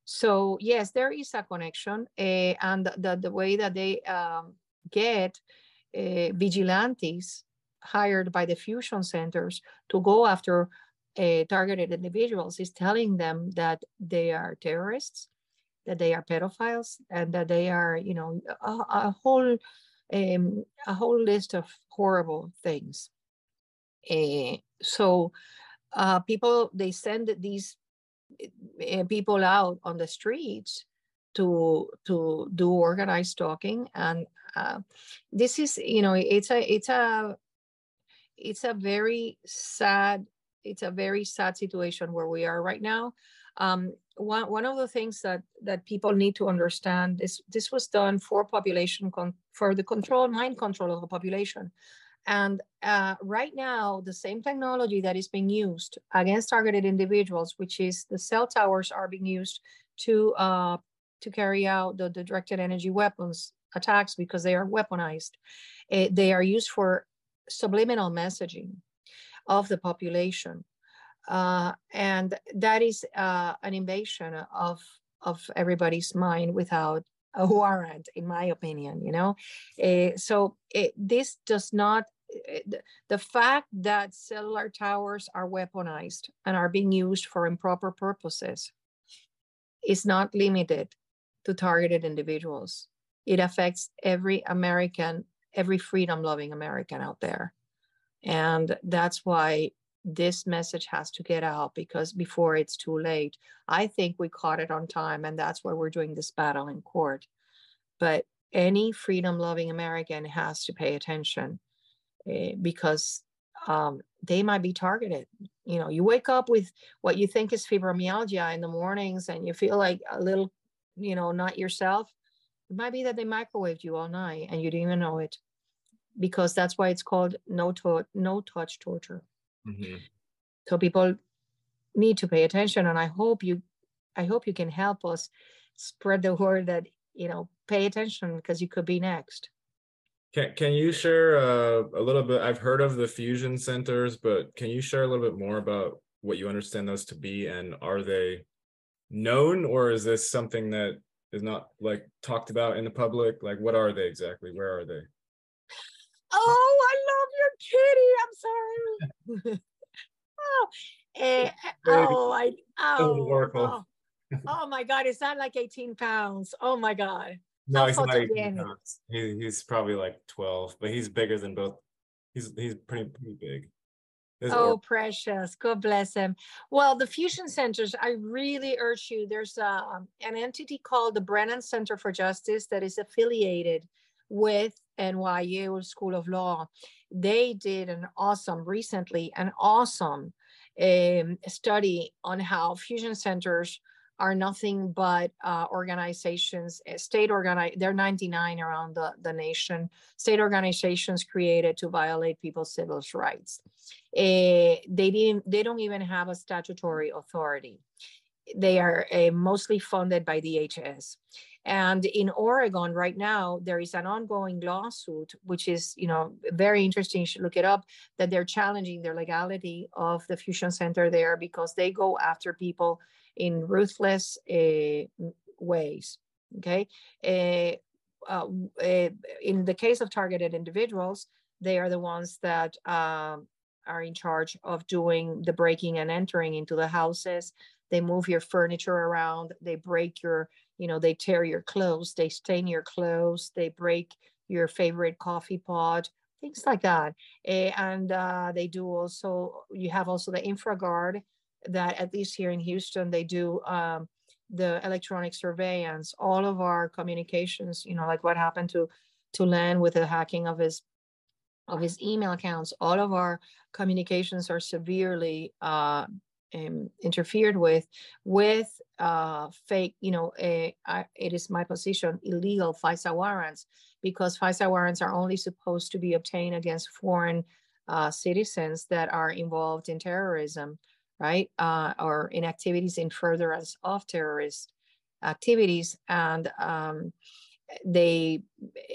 so yes there is a connection uh, and the, the way that they um, get uh, vigilantes hired by the fusion centers to go after uh, targeted individuals is telling them that they are terrorists that they are pedophiles and that they are, you know, a, a whole um, a whole list of horrible things. So uh, people they send these people out on the streets to to do organized stalking, and uh, this is you know it's a it's a it's a very sad it's a very sad situation where we are right now um, one, one of the things that, that people need to understand is this was done for population, con- for the control, mind control of the population. And uh, right now, the same technology that is being used against targeted individuals, which is the cell towers, are being used to uh, to carry out the, the, directed energy weapons attacks because they are weaponized. Uh, they are used for subliminal messaging of the population. Uh, and that is uh, an invasion of of everybody's mind without a warrant, in my opinion. You know, uh, so it, this does not. Eh, the fact that cellular towers are weaponized and are being used for improper purposes is not limited to targeted individuals. It affects every American, every freedom loving American out there. And that's why this message has to get out because before it's too late. I think we caught it on time, and that's why we're doing this battle in court. But any freedom loving American has to pay attention because um, they might be targeted. You know, you wake up with what you think is fibromyalgia in the mornings and you feel like a little, you know, not yourself. It might be that they microwaved you all night and you didn't even know it because that's why it's called no, to- no touch torture. Mm-hmm. So people need to pay attention, and I hope you, I hope you can help us spread the word that you know pay attention because you could be next. Can Can you share uh, a little bit? I've heard of the fusion centers, but can you share a little bit more about what you understand those to be, and are they known, or is this something that is not like talked about in the public? Like, what are they exactly? Where are they? Oh, I love your kitty. I'm sorry. oh, eh, oh, I, oh, oh, oh, my God. Is that like 18 pounds? Oh my God. No, he's not 18 pounds. He, he's probably like 12, but he's bigger than both. He's, he's pretty, pretty big. There's oh, or- precious. God bless him. Well, the fusion centers, I really urge you. There's a, um, an entity called the Brennan Center for Justice that is affiliated with NYU School of Law. They did an awesome, recently, an awesome um, study on how fusion centers are nothing but uh, organizations, eh, state organized, there are 99 around the, the nation, state organizations created to violate people's civil rights. Uh, they didn't, they don't even have a statutory authority. They are uh, mostly funded by DHS. And in Oregon right now, there is an ongoing lawsuit, which is, you know, very interesting. You should look it up. That they're challenging the legality of the fusion center there because they go after people in ruthless uh, ways. Okay, uh, uh, in the case of targeted individuals, they are the ones that um, are in charge of doing the breaking and entering into the houses. They move your furniture around. They break your you know they tear your clothes they stain your clothes they break your favorite coffee pot things like that and uh, they do also you have also the InfraGard that at least here in houston they do um, the electronic surveillance. All of our communications you know like what happened to to len with the hacking of his of his email accounts all of our communications are severely uh, um, interfered with with uh, fake, you know, a, a, it is my position, illegal FISA warrants, because FISA warrants are only supposed to be obtained against foreign uh, citizens that are involved in terrorism, right? Uh, or in activities in furtherance of terrorist activities. And um, they,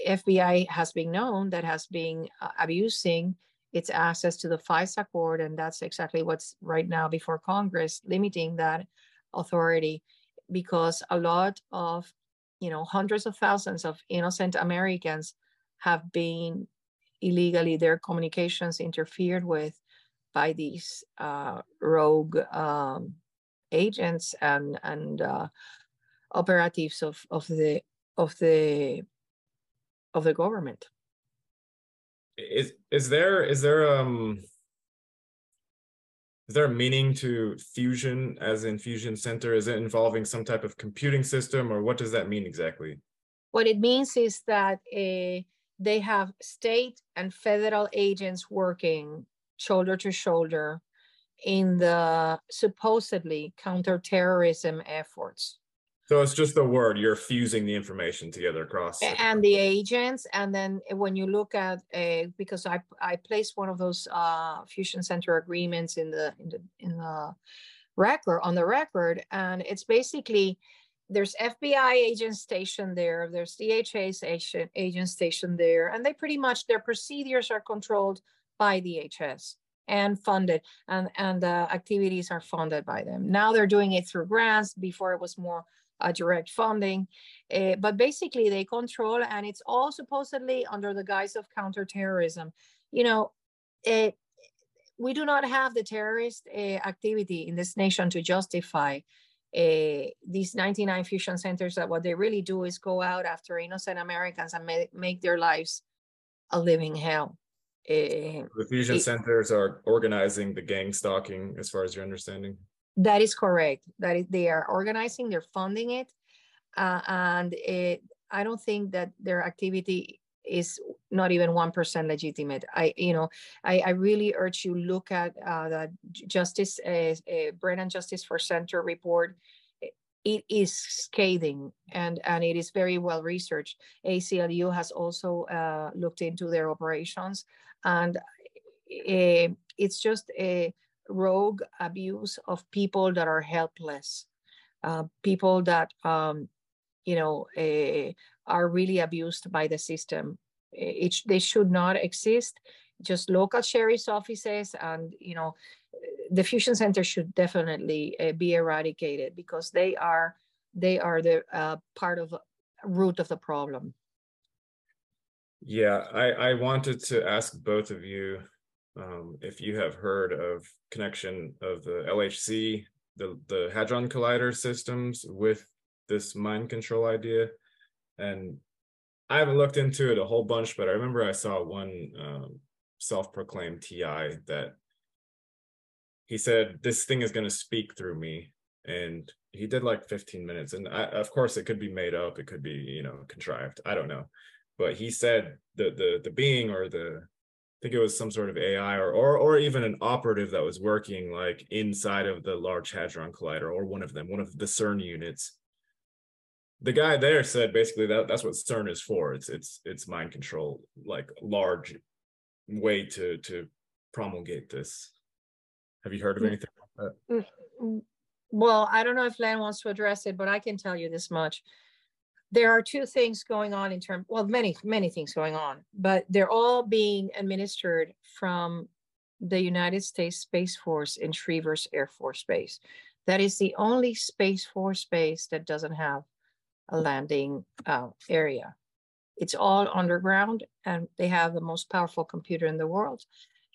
FBI has been known that has been uh, abusing its access to the FISA court, and that's exactly what's right now before Congress, limiting that authority, because a lot of, you know, hundreds of thousands of innocent Americans have been illegally their communications interfered with by these uh, rogue um, agents and and uh, operatives of of the of the of the government. Is is there is there um is there a meaning to fusion as in fusion center? Is it involving some type of computing system or what does that mean exactly? What it means is that uh, they have state and federal agents working shoulder to shoulder in the supposedly counterterrorism efforts so it's just the word you're fusing the information together across. And the agents, and then when you look at a because I I placed one of those uh, fusion center agreements in the in the in the record on the record, and it's basically there's FBI agents stationed there, there's DHS agent agent stationed there, and they pretty much their procedures are controlled by DHS and funded and and the activities are funded by them now they're doing it through grants before it was more uh, direct funding. Uh, but basically, they control, and it's all supposedly under the guise of counterterrorism. You know, it, we do not have the terrorist uh, activity in this nation to justify uh, these 99 fusion centers that what they really do is go out after innocent Americans and make, make their lives a living hell. Uh, the fusion it, centers are organizing the gang stalking, as far as your understanding. That is correct. That is, they are organizing, they're funding it, uh, and it, I don't think that their activity is not even 1% legitimate. I, you know, I, I really urge you look at uh, the Justice, uh, uh, Brennan Justice for Center report. It is scathing and, and it is very well researched. ACLU has also uh, looked into their operations and uh, it's just a rogue abuse of people that are helpless, uh, people that um, you know, uh, are really abused by the system. It, they should not exist. Just local sheriff's offices and, you know, the fusion center should definitely uh, be eradicated because they are they are the uh, part of root of the problem. Yeah, I, I wanted to ask both of you um, if you have heard of connection of the LHC, the, the Hadron Collider systems with this mind control idea. And I haven't looked into it a whole bunch, but I remember I saw one um, self-proclaimed TI that he said, this thing is going to speak through me. And he did like 15 minutes. And I, of course it could be made up. It could be, you know, contrived. I don't know. But he said the, the, the being or the, I think it was some sort of AI or, or or even an operative that was working like inside of the Large Hadron Collider or one of them, one of the CERN units the guy there said basically that that's what CERN is for. It's it's it's mind control, like large way to to promulgate this. Have you heard of mm. anything like that? Mm, mm. Well, I don't know if Len wants to address it, but I can tell you this much. There are two things going on in terms, well, many, many things going on, but they're all being administered from the United States Space Force in Schriever's Air Force Base. That is the only Space Force base that doesn't have a landing uh, area. It's all underground and they have the most powerful computer in the world.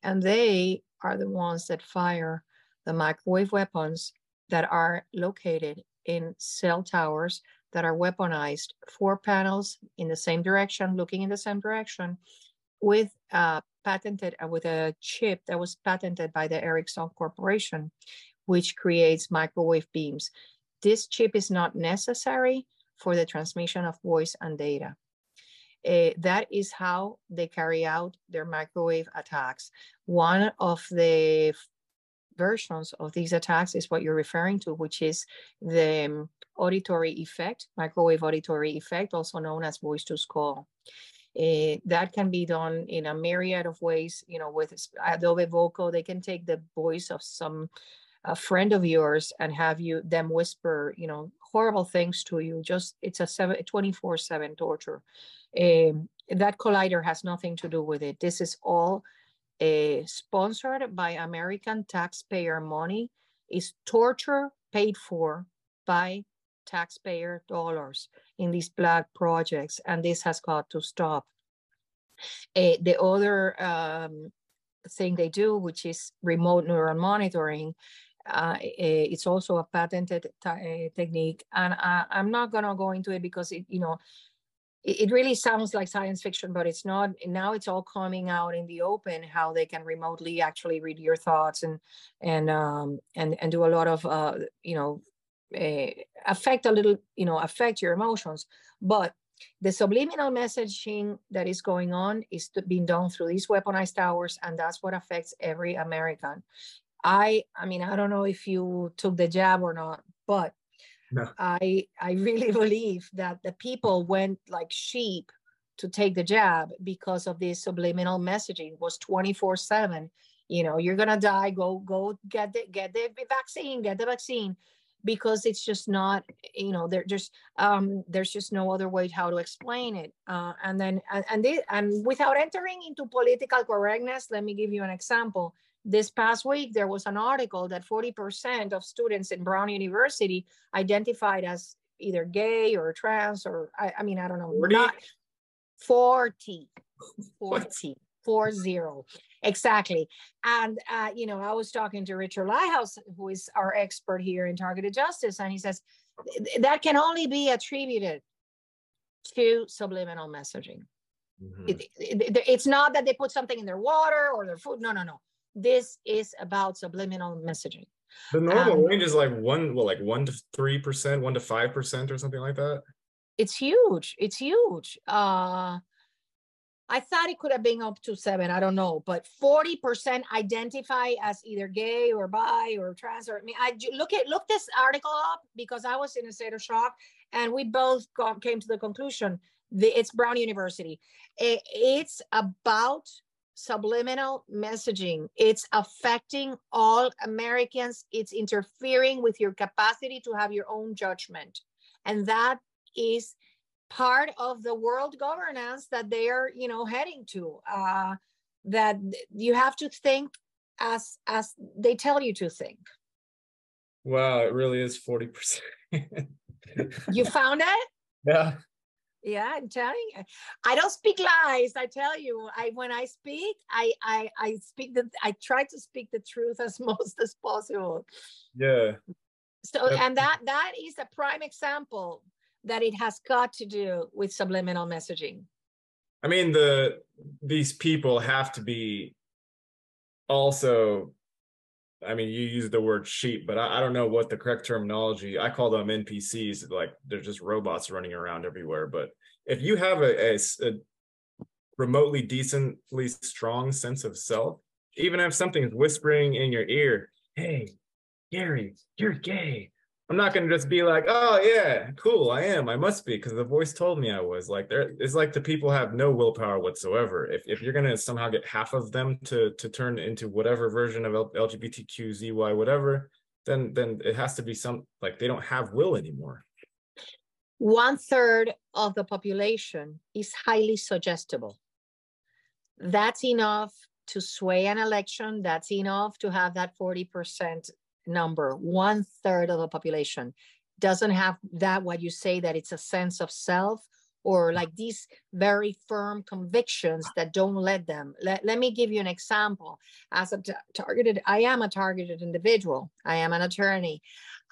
And they are the ones that fire the microwave weapons that are located in cell towers that are weaponized, four panels in the same direction, looking in the same direction, with uh, patented uh, with a chip that was patented by the Ericsson Corporation, which creates microwave beams. This chip is not necessary for the transmission of voice and data. Uh, that is how they carry out their microwave attacks. One of the versions of these attacks is what you're referring to, which is the um, auditory effect, microwave auditory effect, also known as voice to skull. Uh, that can be done in a myriad of ways. You know, with Adobe VoCo, they can take the voice of some a friend of yours and have you them whisper, you know, horrible things to you. Just it's a 24 seven torture. Um, that collider has nothing to do with it. This is all uh, sponsored by American taxpayer money. Is torture paid for by taxpayer dollars in these black projects, and this has got to stop. Uh, the other um, thing they do, which is remote neural monitoring, uh, eh, it's also a patented technique. And I, am not gonna go into it because it, you know, it, really sounds like science fiction, but it's not. Now it's all coming out in the open how they can remotely actually read your thoughts and and um, and and do a lot of uh, you know uh, affect a little you know affect your emotions, but the subliminal messaging that is going on is being done through these weaponized towers and that's what affects every american I I mean I don't know if you took the jab or not, but no. I I really believe that the people went like sheep to take the jab because of this subliminal messaging it was 24 7 you know you're gonna die. Go go get the get the vaccine get the vaccine. Because it's just not you know there just um there's just no other way how to explain it. Uh, and then and and, and without entering into political correctness let me give you an example this past week, there was an article that 40% of students in Brown University identified as either gay or trans or, I, I mean, I don't know. 40? Not 40, 40, four zero. exactly. And uh, you know, I was talking to Richard Lighthouse, who is our expert here in targeted justice, and he says that can only be attributed to subliminal messaging. Mm-hmm. It, it, it's not that they put something in their water or their food. No, no, no. This is about subliminal messaging. The normal um, range is like one, well, like one to three percent, one to five percent, or something like that. It's huge. It's huge. Uh, I thought it could have been up to seven. I don't know, but forty percent identify as either gay or bi or trans. Or I mean, I look at look this article up because I was in a state of shock, and we both got, came to the conclusion the, it's Brown University. It, it's about subliminal messaging. It's affecting all Americans. It's interfering with your capacity to have your own judgment. And that is part of the world governance that they are, you know, heading to. Uh, that you have to think as as they tell you to think. Wow, it really is 40%. you found it? Yeah. Yeah, I'm telling you. I don't speak lies. I tell you, I when I speak, I I I speak the I try to speak the truth as most as possible. Yeah. So and that that is a prime example that it has got to do with subliminal messaging. I mean, the these people have to be also I mean, you use the word sheep, but I, I, don't know what the correct terminology. I call them NPCs, like they're just robots running around everywhere. But if you have a, a, a remotely decently strong sense of self, even if something is whispering in your ear, "Hey, Gary, you're gay," I'm not gonna just be like, oh yeah, cool, I am, I must be, because the voice told me I was. Like there it's like the people have no willpower whatsoever. If if you're gonna somehow get half of them to to turn into whatever version of LGBTQ, ZY, whatever, then then it has to be some like they don't have will anymore. One third of the population is highly suggestible. That's enough to sway an election. That's enough to have that 40% number, one third of the population doesn't have that, what you say, that it's a sense of self or like these very firm convictions that don't let them. Let, let me give you an example. As a t- targeted, I am a targeted individual. I am an attorney.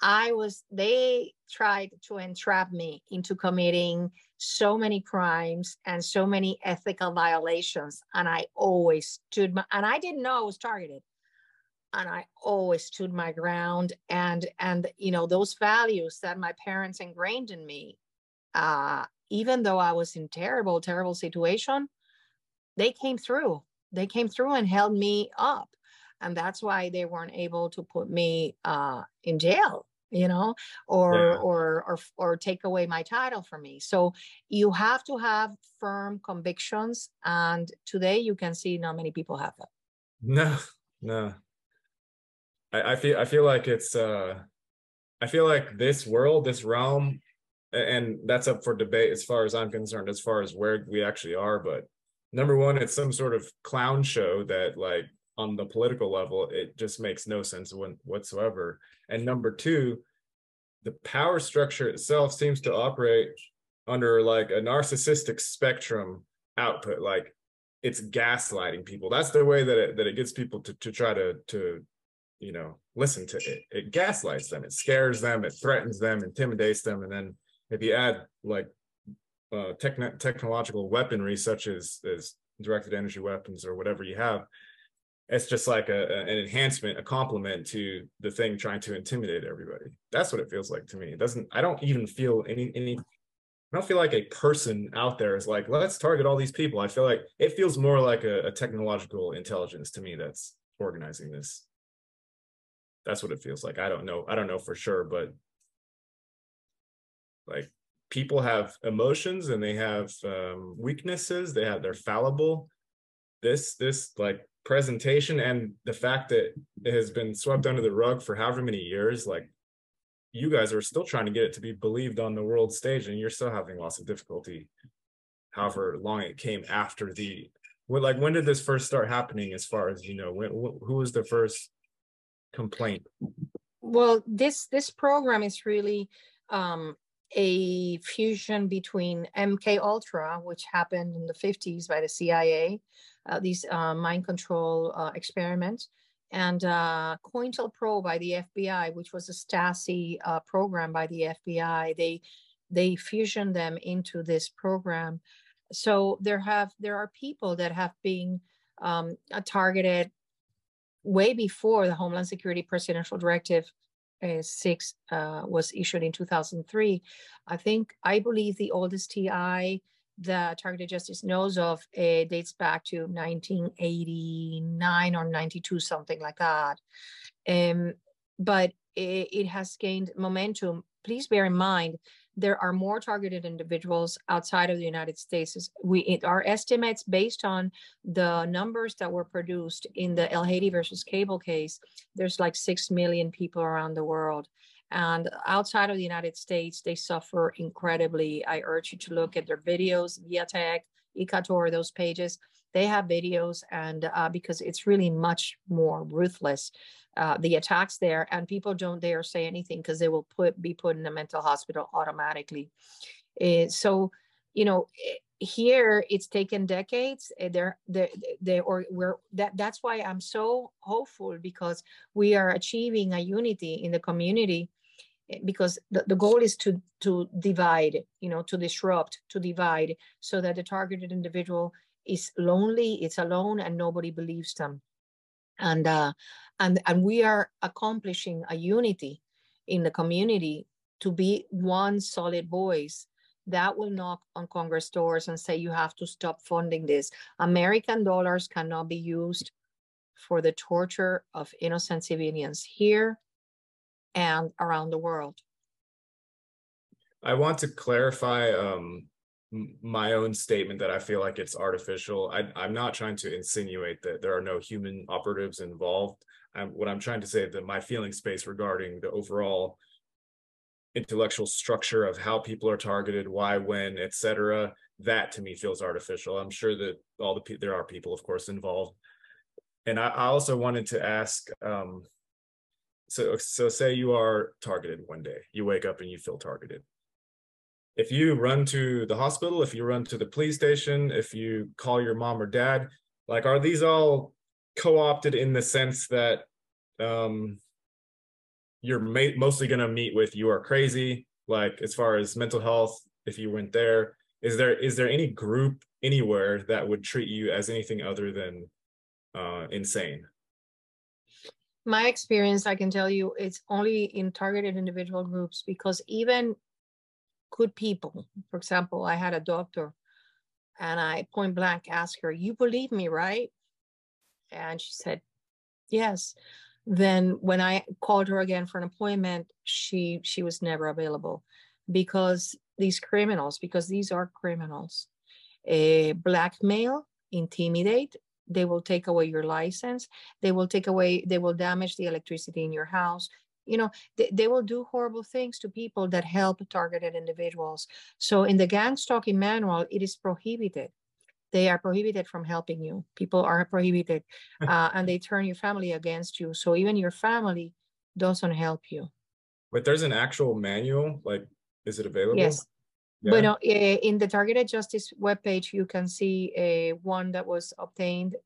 I was, they tried to entrap me into committing so many crimes and so many ethical violations. And I always stood my, and I didn't know I was targeted and I always stood my ground and and you know those values that my parents ingrained in me uh even though I was in terrible terrible situation they came through. They came through and held me up and that's why they weren't able to put me uh in jail you know or yeah. or or or take away my title from me. So you have to have firm convictions and today you can see not many people have that. No no I, I feel I feel like it's uh I feel like this world, this realm, and that's up for debate as far as I'm concerned, as far as where we actually are. But number one, it's some sort of clown show that like on the political level, it just makes no sense whatsoever. And number two, the power structure itself seems to operate under like a narcissistic spectrum output. Like it's gaslighting people. That's the way that it, that it gets people to, to try to, to you know listen to it. It gaslights them it scares them it threatens them intimidates them. And then if you add like uh, techn- technological weaponry such as as directed energy weapons or whatever you have it's just like a, a, an enhancement a complement to the thing trying to intimidate everybody. That's what it feels like to me. It doesn't i don't even feel any any I don't feel like a person out there is like, let's target all these people. I feel like it feels more like a, a technological intelligence to me that's organizing this that's what it feels like. I don't know i don't know for sure but like people have emotions and they have um, weaknesses. They have they're fallible. This this like presentation and the fact that it has been swept under the rug for however many years like you guys are still trying to get it to be believed on the world stage and you're still having lots of difficulty however long it came after the well, like when did this first start happening as far as you know when, who was the first complaint? Well, this this program is really um, a fusion between MK Ultra, which happened in the 50s by the CIA, uh, these uh, mind control uh, experiments, and uh, COINTELPRO by the FBI, which was a Stasi uh, program by the FBI. They they fusion them into this program. So there have there are people that have been um, targeted way before the Homeland Security Presidential Directive uh, 6 uh, was issued in 2003. I think, I believe the oldest TI that Targeted Justice knows of uh, dates back to 1989 or 92, something like that. Um, but it, it has gained momentum. Please bear in mind there are more targeted individuals outside of the United States. We it, our estimates based on the numbers that were produced in the Elhady versus Kable case. There's like six million people around the world, and outside of the United States, they suffer incredibly. I urge you to look at their videos, Viatech, ICATOR, those pages. They have videos, and uh, because it's really much more ruthless uh, the attacks there and people don't dare say anything because they will put be put in a mental hospital automatically. Uh, so you know eh, here it's taken decades eh, they're they they or we're that that's why i'm so hopeful because we are achieving a unity in the community because the, the goal is to to divide you know to disrupt to divide so that the targeted individual is lonely it's alone and nobody believes them and uh, and and we are accomplishing a unity in the community to be one solid voice that will knock on congress doors and say you have to stop funding this. American dollars cannot be used for the torture of innocent civilians here and around the world. I want to clarify um, my own statement that I feel like it's artificial. I, am not trying to insinuate that there are no human operatives involved. I'm, what I'm trying to say that my feeling space regarding the overall intellectual structure of how people are targeted, why, when, etc. That to me feels artificial. I'm sure that all the there are people, of course, involved. And I, I also wanted to ask. Um, so, so say you are targeted one day. You wake up and you feel targeted if you run to the hospital, if you run to the police station, if you call your mom or dad, like are these all co-opted in the sense that um, you're ma- mostly going to meet with you are crazy, like as far as mental health, if you went there, is there is there any group anywhere that would treat you as anything other than uh, insane? My experience, I can tell you, it's only in targeted individual groups because even good people. For example, I had a doctor and I point blank asked her, You believe me, right? And she said, Yes. Then when I called her again for an appointment, she she was never available because these criminals, because these are criminals, a blackmail, intimidate, they will take away your license, they will take away, they will damage the electricity in your house, you know they, they will do horrible things to people that help targeted individuals. So in the gang stalking manual it is prohibited. They are prohibited from helping you. People are prohibited uh, and they turn your family against you. So even your family doesn't help you. But there's an actual manual like is it available? Yes. Yeah. But uh, in the targeted justice webpage, you can see a one that was obtained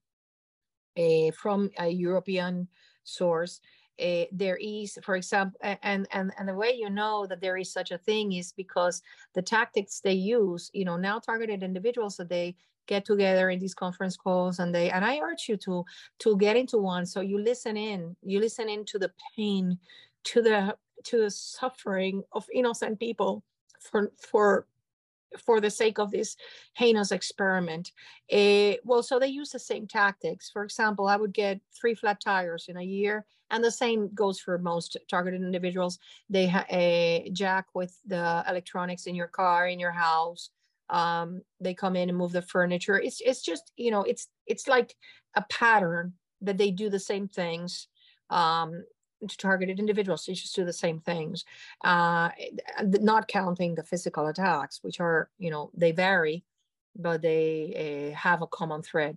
a, from a European source uh, there is, for example, and, and, and the way you know that there is such a thing is because the tactics they use, you know, now targeted individuals that they get together in these conference calls and they and i urge you to to get into one so you listen in you listen into the pain to the to the suffering of innocent people for for for the sake of this heinous experiment. Uh, well, so they use the same tactics. For example, I would get three flat tires in a year, and the same goes for most targeted individuals. They ha- uh, jack with the electronics in your car, in your house. Um, they come in and move the furniture. It's it's just you know it's it's like a pattern that they do the same things. Um, to targeted individuals. They just do the same things, uh, not counting the physical attacks, which are, you know, they vary, but they uh, have a common thread.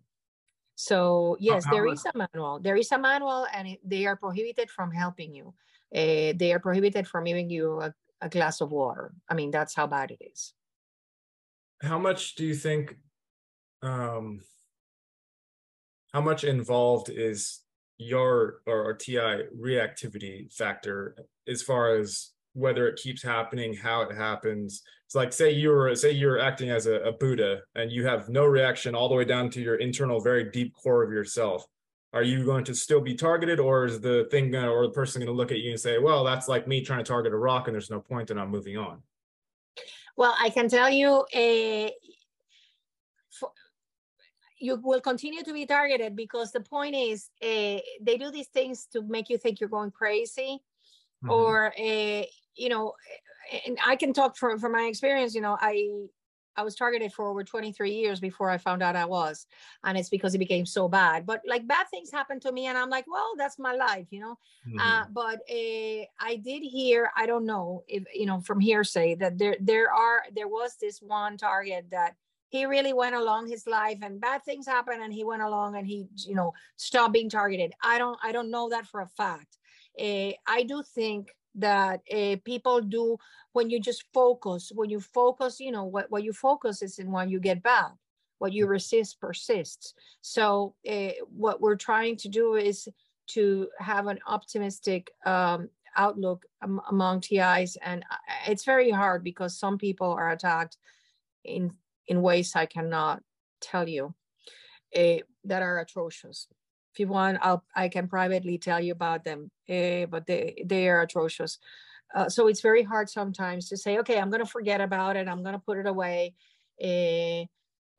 So yes, there is a manual. There is a manual, and it, they are prohibited from helping you. Uh, they are prohibited from giving you a, a glass of water. I mean, that's how bad it is. How much do you think um how much involved is your or, or TI reactivity factor as far as whether it keeps happening, how it happens. It's like say you're say you're acting as a, a, Buddha and you have no reaction all the way down to your internal, very deep core of yourself. Are you going to still be targeted, or is the thing gonna, or the person going to look at you and say, "Well, that's like me trying to target a rock, and there's no point, and I'm moving on." Well, I can tell you, a. Uh, you will continue to be targeted because the point is uh, they do these things to make you think you're going crazy mm-hmm. or uh, you know and i can talk from from my experience you know i I was targeted for over 23 years before I found out I was. And it's because it became so bad. But like bad things happened to me. And I'm like, well, that's my life, you know? Mm-hmm. Uh, but uh, I did hear, I don't know if, you know, from hearsay that there, there are, there was this one target that he really went along his life and bad things happened and he went along and he, you know, stopped being targeted. I don't, I don't know that for a fact. Uh, I do think that uh, people do when you just focus when you focus you know what, what you focus is in when you get bad what you resist persists. So uh, what we're trying to do is to have an optimistic um, outlook am- among tis and it's very hard because some people are attacked in in ways i cannot tell you uh, that are atrocious if you want, I'll I can privately tell you about them, uh, but they they are atrocious. Uh, so it's very hard sometimes to say, okay, I'm going to forget about it. I'm going to put it away. Uh,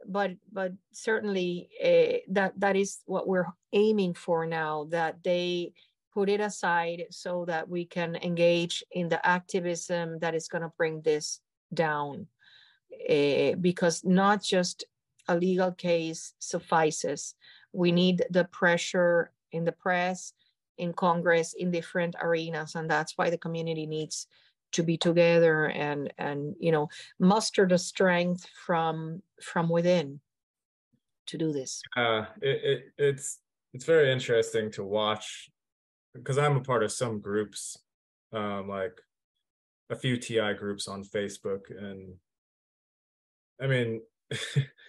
but but certainly uh, that that is what we're aiming for now. That they put it aside so that we can engage in the activism that is going to bring this down. Uh, because not just a legal case suffices we need the pressure in the press, in Congress, in different arenas, and that's why the community needs to be together and and you know muster the strength from from within to do this. Uh, it, it it's it's very interesting to watch because I'm a part of some groups, um, like a few TI groups on Facebook, and I mean.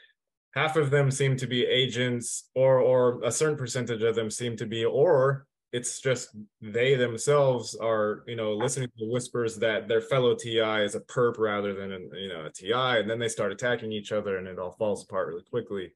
half of them seem to be agents or or a certain percentage of them seem to be or it's just they themselves are you know listening to the whispers that their fellow ti is a perp rather than a, you know a ti and then they start attacking each other and it all falls apart really quickly.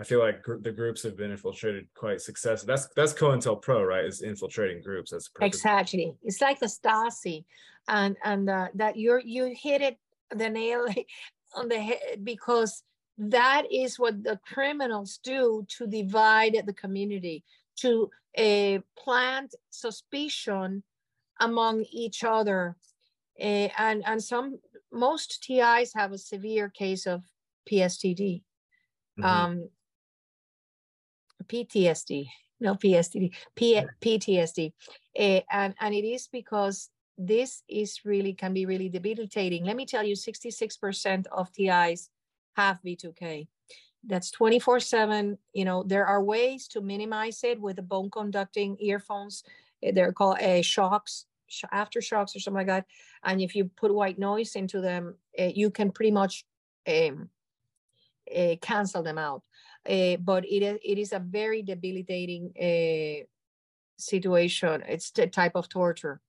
I feel like gr- the groups have been infiltrated quite successfully that's that's cointelpro right is infiltrating groups that's exactly. It's like the stasi and and uh, that you're you hit it the nail on the head because that is what the criminals do to divide the community, to uh, plant suspicion among each other. Uh, and, and some, most TIs have a severe case of PSTD, mm-hmm. um, PTSD, no PSTD, P- PTSD. Uh, and, and it is because this is really, can be really debilitating. Let me tell you, 66% of TIs have V2K. That's 24 7. You know, there are ways to minimize it with the bone conducting earphones. Eh, they're called uh, Shokz, AfterShokz or something like that. And if you put white noise into them, uh, you can pretty much um, uh, cancel them out. Uh, but it is, it is a very debilitating uh, situation. It's a type of torture.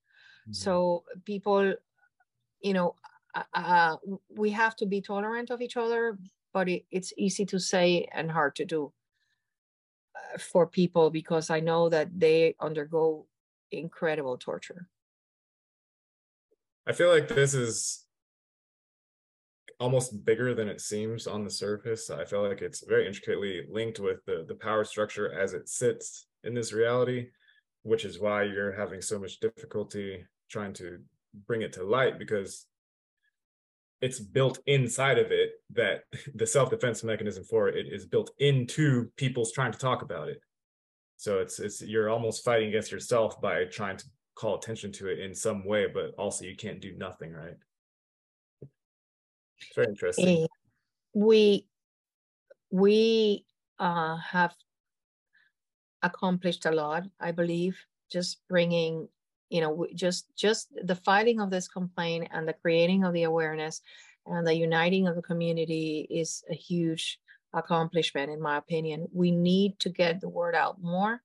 Mm-hmm. So people, you know, uh, uh, we have to be tolerant of each other, but it, it's easy to say and hard to do uh, for people because I know that they undergo incredible torture. I feel like this is almost bigger than it seems on the surface. I feel like it's very intricately linked with the, the power structure as it sits in this reality, which is why you're having so much difficulty trying to bring it to light because it's built inside of it that the self-defense mechanism for it is built into people's trying to talk about it. So it's it's you're almost fighting against yourself by trying to call attention to it in some way but also you can't do nothing right? It's very interesting. We we uh, have accomplished a lot i believe just bringing you know just just the filing of this complaint and the creating of the awareness and the uniting of the community is a huge accomplishment in my opinion. We need to get the word out more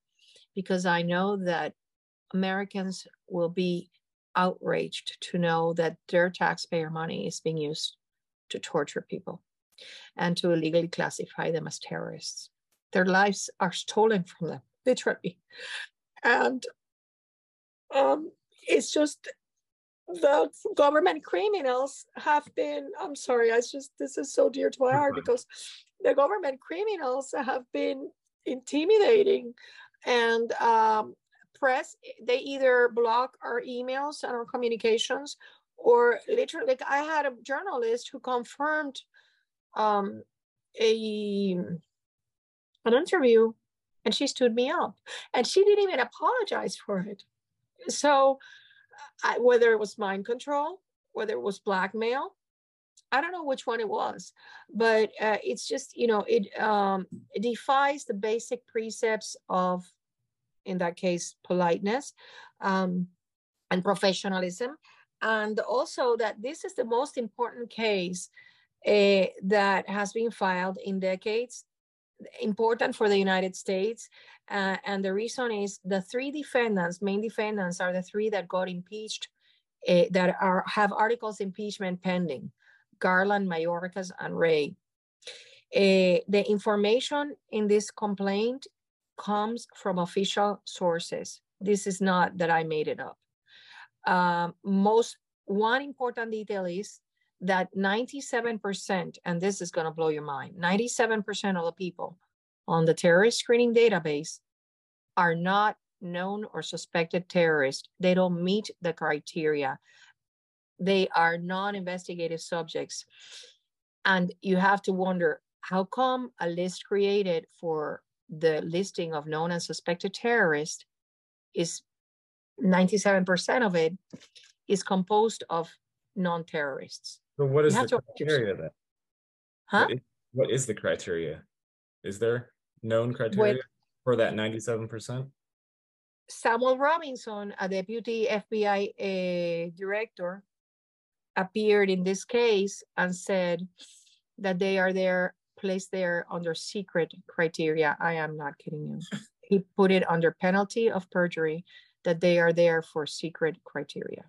because i know that americans will be outraged to know that their taxpayer money is being used to torture people and to illegally classify them as terrorists. Their lives are stolen from them literally. And um, it's just the government criminals have been i'm sorry i just this is so dear to my heart because the government criminals have been intimidating and um, press they either block our emails and our communications or literally like i had a journalist who confirmed um, a an interview and she stood me up and she didn't even apologize for it so I, whether it was mind control whether it was blackmail i don't know which one it was but uh, it's just you know it, um, it defies the basic precepts of in that case politeness um, and professionalism. And also that this is the most important case uh, that has been filed in decades important for the United States. Uh, and the reason is the three defendants, main defendants, are the three that got impeached, uh, that are have articles impeachment pending: Garland, Mayorkas, and Wray. Uh, the information in this complaint comes from official sources. This is not that I made it up. Um, most one important detail is that 97%, and this is going to blow your mind 97% of the people on the terrorist screening database are not known or suspected terrorists. They don't meet the criteria. They are non investigative subjects. And you have to wonder how come a list created for the listing of known and suspected terrorists is 97% of it is composed of non terrorists? So what is the criteria then? Huh? What is, what is, the criteria? Is there known criteria With, for that 97%? Samuel Robinson, a deputy FBI uh, eh, director, appeared in this case and said that they are there, placed there under secret criteria. I am not kidding you. he put it under penalty of perjury that they are there for secret criteria.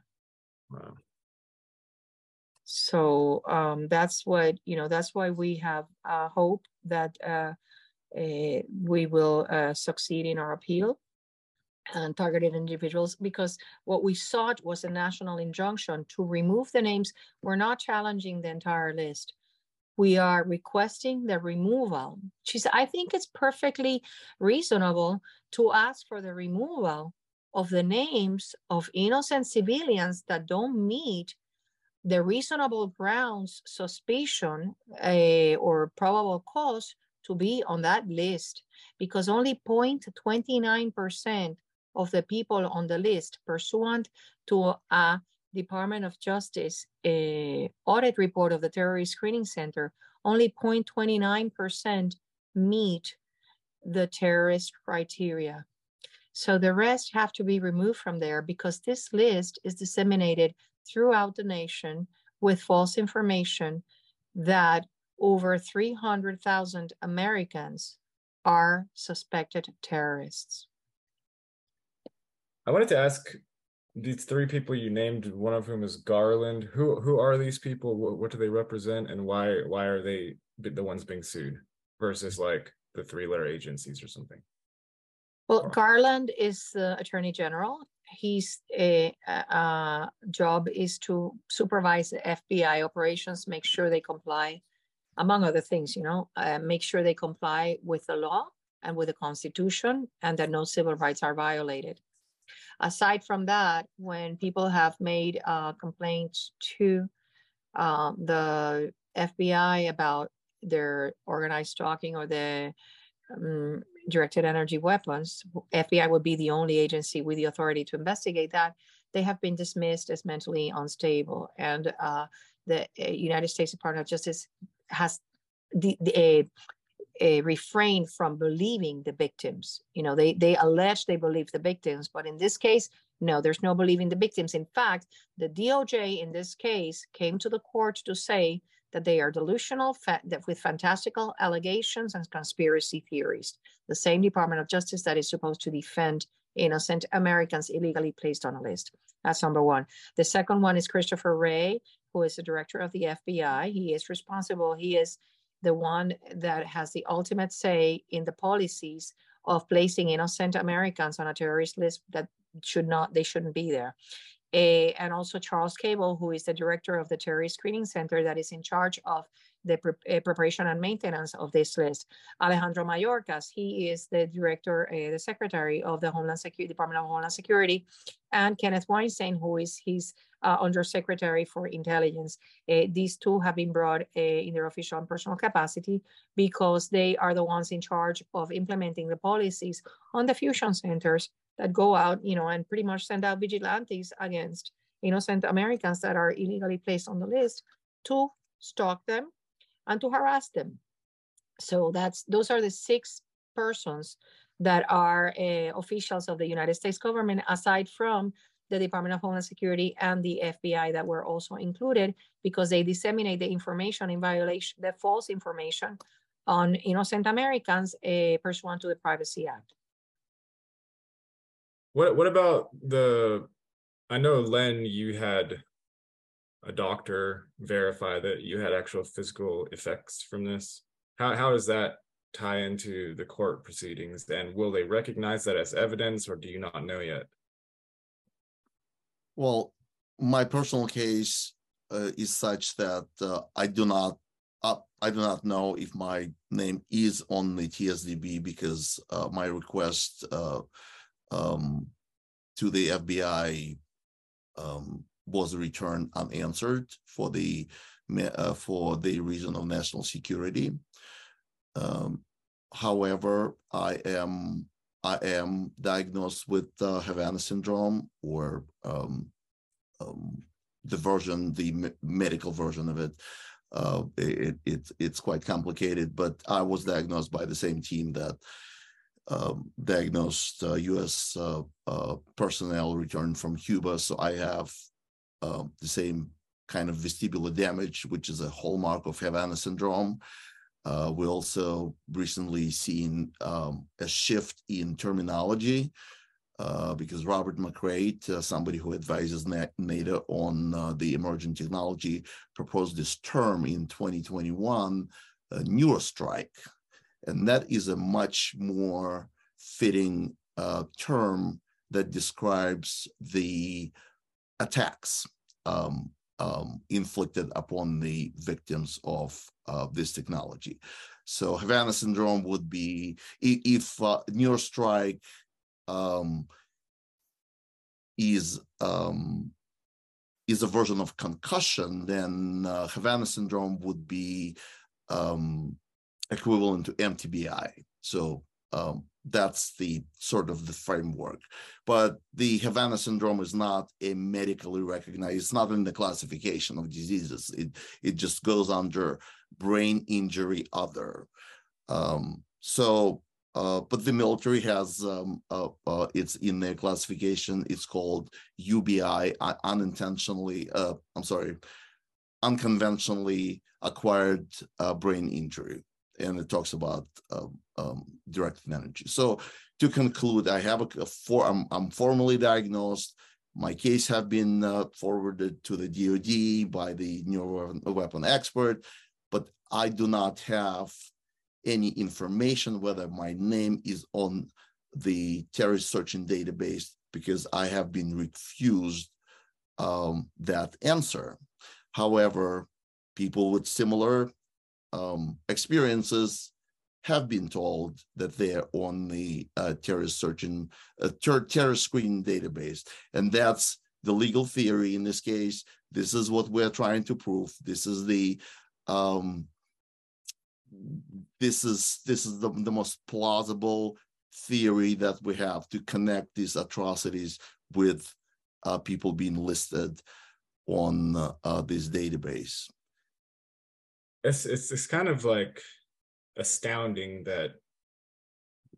Wow so um, that's what you know that's why we have uh, hope that uh, uh, we will uh, succeed in our appeal and targeted individuals because what we sought was a national injunction to remove the names. We're not challenging the entire list. We are requesting the removal. She said, i think it's perfectly reasonable to ask for the removal of the names of innocent civilians that don't meet the reasonable grounds suspicion uh, or probable cause to be on that list because only 0.29% of the people on the list pursuant to a Department of Justice uh, audit report of the Terrorist Screening Center, only 0.29% meet the terrorist criteria. So the rest have to be removed from there because this list is disseminated throughout the nation with false information that over 300,000 Americans are suspected terrorists. I wanted to ask these three people you named, one of whom is Garland. Who who are these people? What, what do they represent, and why why are they the ones being sued versus like the three letter agencies or something? Well, Garland is the Attorney General his uh, uh, job is to supervise the FBI operations, make sure they comply, among other things, you know, uh, make sure they comply with the law and with the Constitution and that no civil rights are violated. Aside from that, when people have made uh, complaints to um, the FBI about their organized stalking or the um, directed energy weapons, FBI would be the only agency with the authority to investigate that. They have been dismissed as mentally unstable, and uh, the uh, United States Department of Justice has the, the a, a refrained from believing the victims. You know, they they allege they believe the victims, but in this case, No, there's no believing the victims. In fact, the DOJ in this case came to the court to say that they are delusional with fantastical allegations and conspiracy theories. The same Department of Justice that is supposed to defend innocent Americans illegally placed on a list. That's number one. The second one is Christopher Wray, who is the director of the FBI. He is responsible. He is the one that has the ultimate say in the policies of placing innocent Americans on a terrorist list that should not, they shouldn't be there. Uh, and also Charles Kable, who is the director of the Terrorist Screening Center that is in charge of the pre uh, preparation and maintenance of this list. Alejandro Mayorkas, he is the director, uh, the secretary of the Homeland Security Department of Homeland Security, and Kenneth Wainstein, who is his uh, undersecretary for intelligence. Uh, these two have been brought in their official and personal capacity because they are the ones in charge of implementing the policies on the fusion centers that go out, you know, and pretty much send out vigilantes against innocent Americans that are illegally placed on the list to stalk them and to harass them. So that's those are the six persons that are uh, officials of the United States government, aside from the Department of Homeland Security and the FBI that were also included because they disseminate the information in violation, the false information on innocent Americans uh, pursuant to the Privacy Act. What what about the I know Len you had a doctor verify that you had actual physical effects from this. How how does that tie into the court proceedings and will they recognize that as evidence or do you not know yet? Well, my personal case uh, is such that uh, I do not uh, I do not know if my name is on the TSDB because uh, my request uh, um, to the FBI um, was returned unanswered for the uh, for the reason of national security. Um, however, I am I am diagnosed with uh, Havana syndrome or um, um, the version, the me medical version of it. Uh, it, it, it's quite complicated, but I was diagnosed by the same team that um, diagnosed uh, U.S. Uh, uh, personnel returned from Cuba. So I have um, the same kind of vestibular damage, which is a hallmark of Havana syndrome. Uh, we also recently seen um, a shift in terminology uh, because Robert McCreight, uh, somebody who advises NATO on uh, the emerging technology, proposed this term in 2021, neurostrike. And that is a much more fitting uh, term that describes the attacks um, um, inflicted upon the victims of uh, this technology. So Havana syndrome would be if uh, neurostrike um, is um, is a version of concussion, then uh, Havana syndrome would be um, equivalent to MTBI. So um, that's the sort of the framework. But the Havana syndrome is not a medically recognized, it's not in the classification of diseases. It, it just goes under brain injury other. Um, so, uh, but the military has, um, uh, uh, it's in their classification, it's called UBI, unintentionally, uh, I'm sorry, unconventionally acquired uh, brain injury and it talks about um, um, directed energy. So to conclude, I have a, a for, I'm, I'm formally diagnosed. My case have been uh, forwarded to the DoD by the new weapon expert, but I do not have any information whether my name is on the terrorist searching database because I have been refused um, that answer. However, people with similar um, experiences have been told that they're on the uh, terrorist searching uh, ter terrorist screening database, and that's the legal theory in this case. This is what we're trying to prove. This is the um, this is this is the, the most plausible theory that we have to connect these atrocities with uh, people being listed on uh, this database it's it's it's kind of like astounding that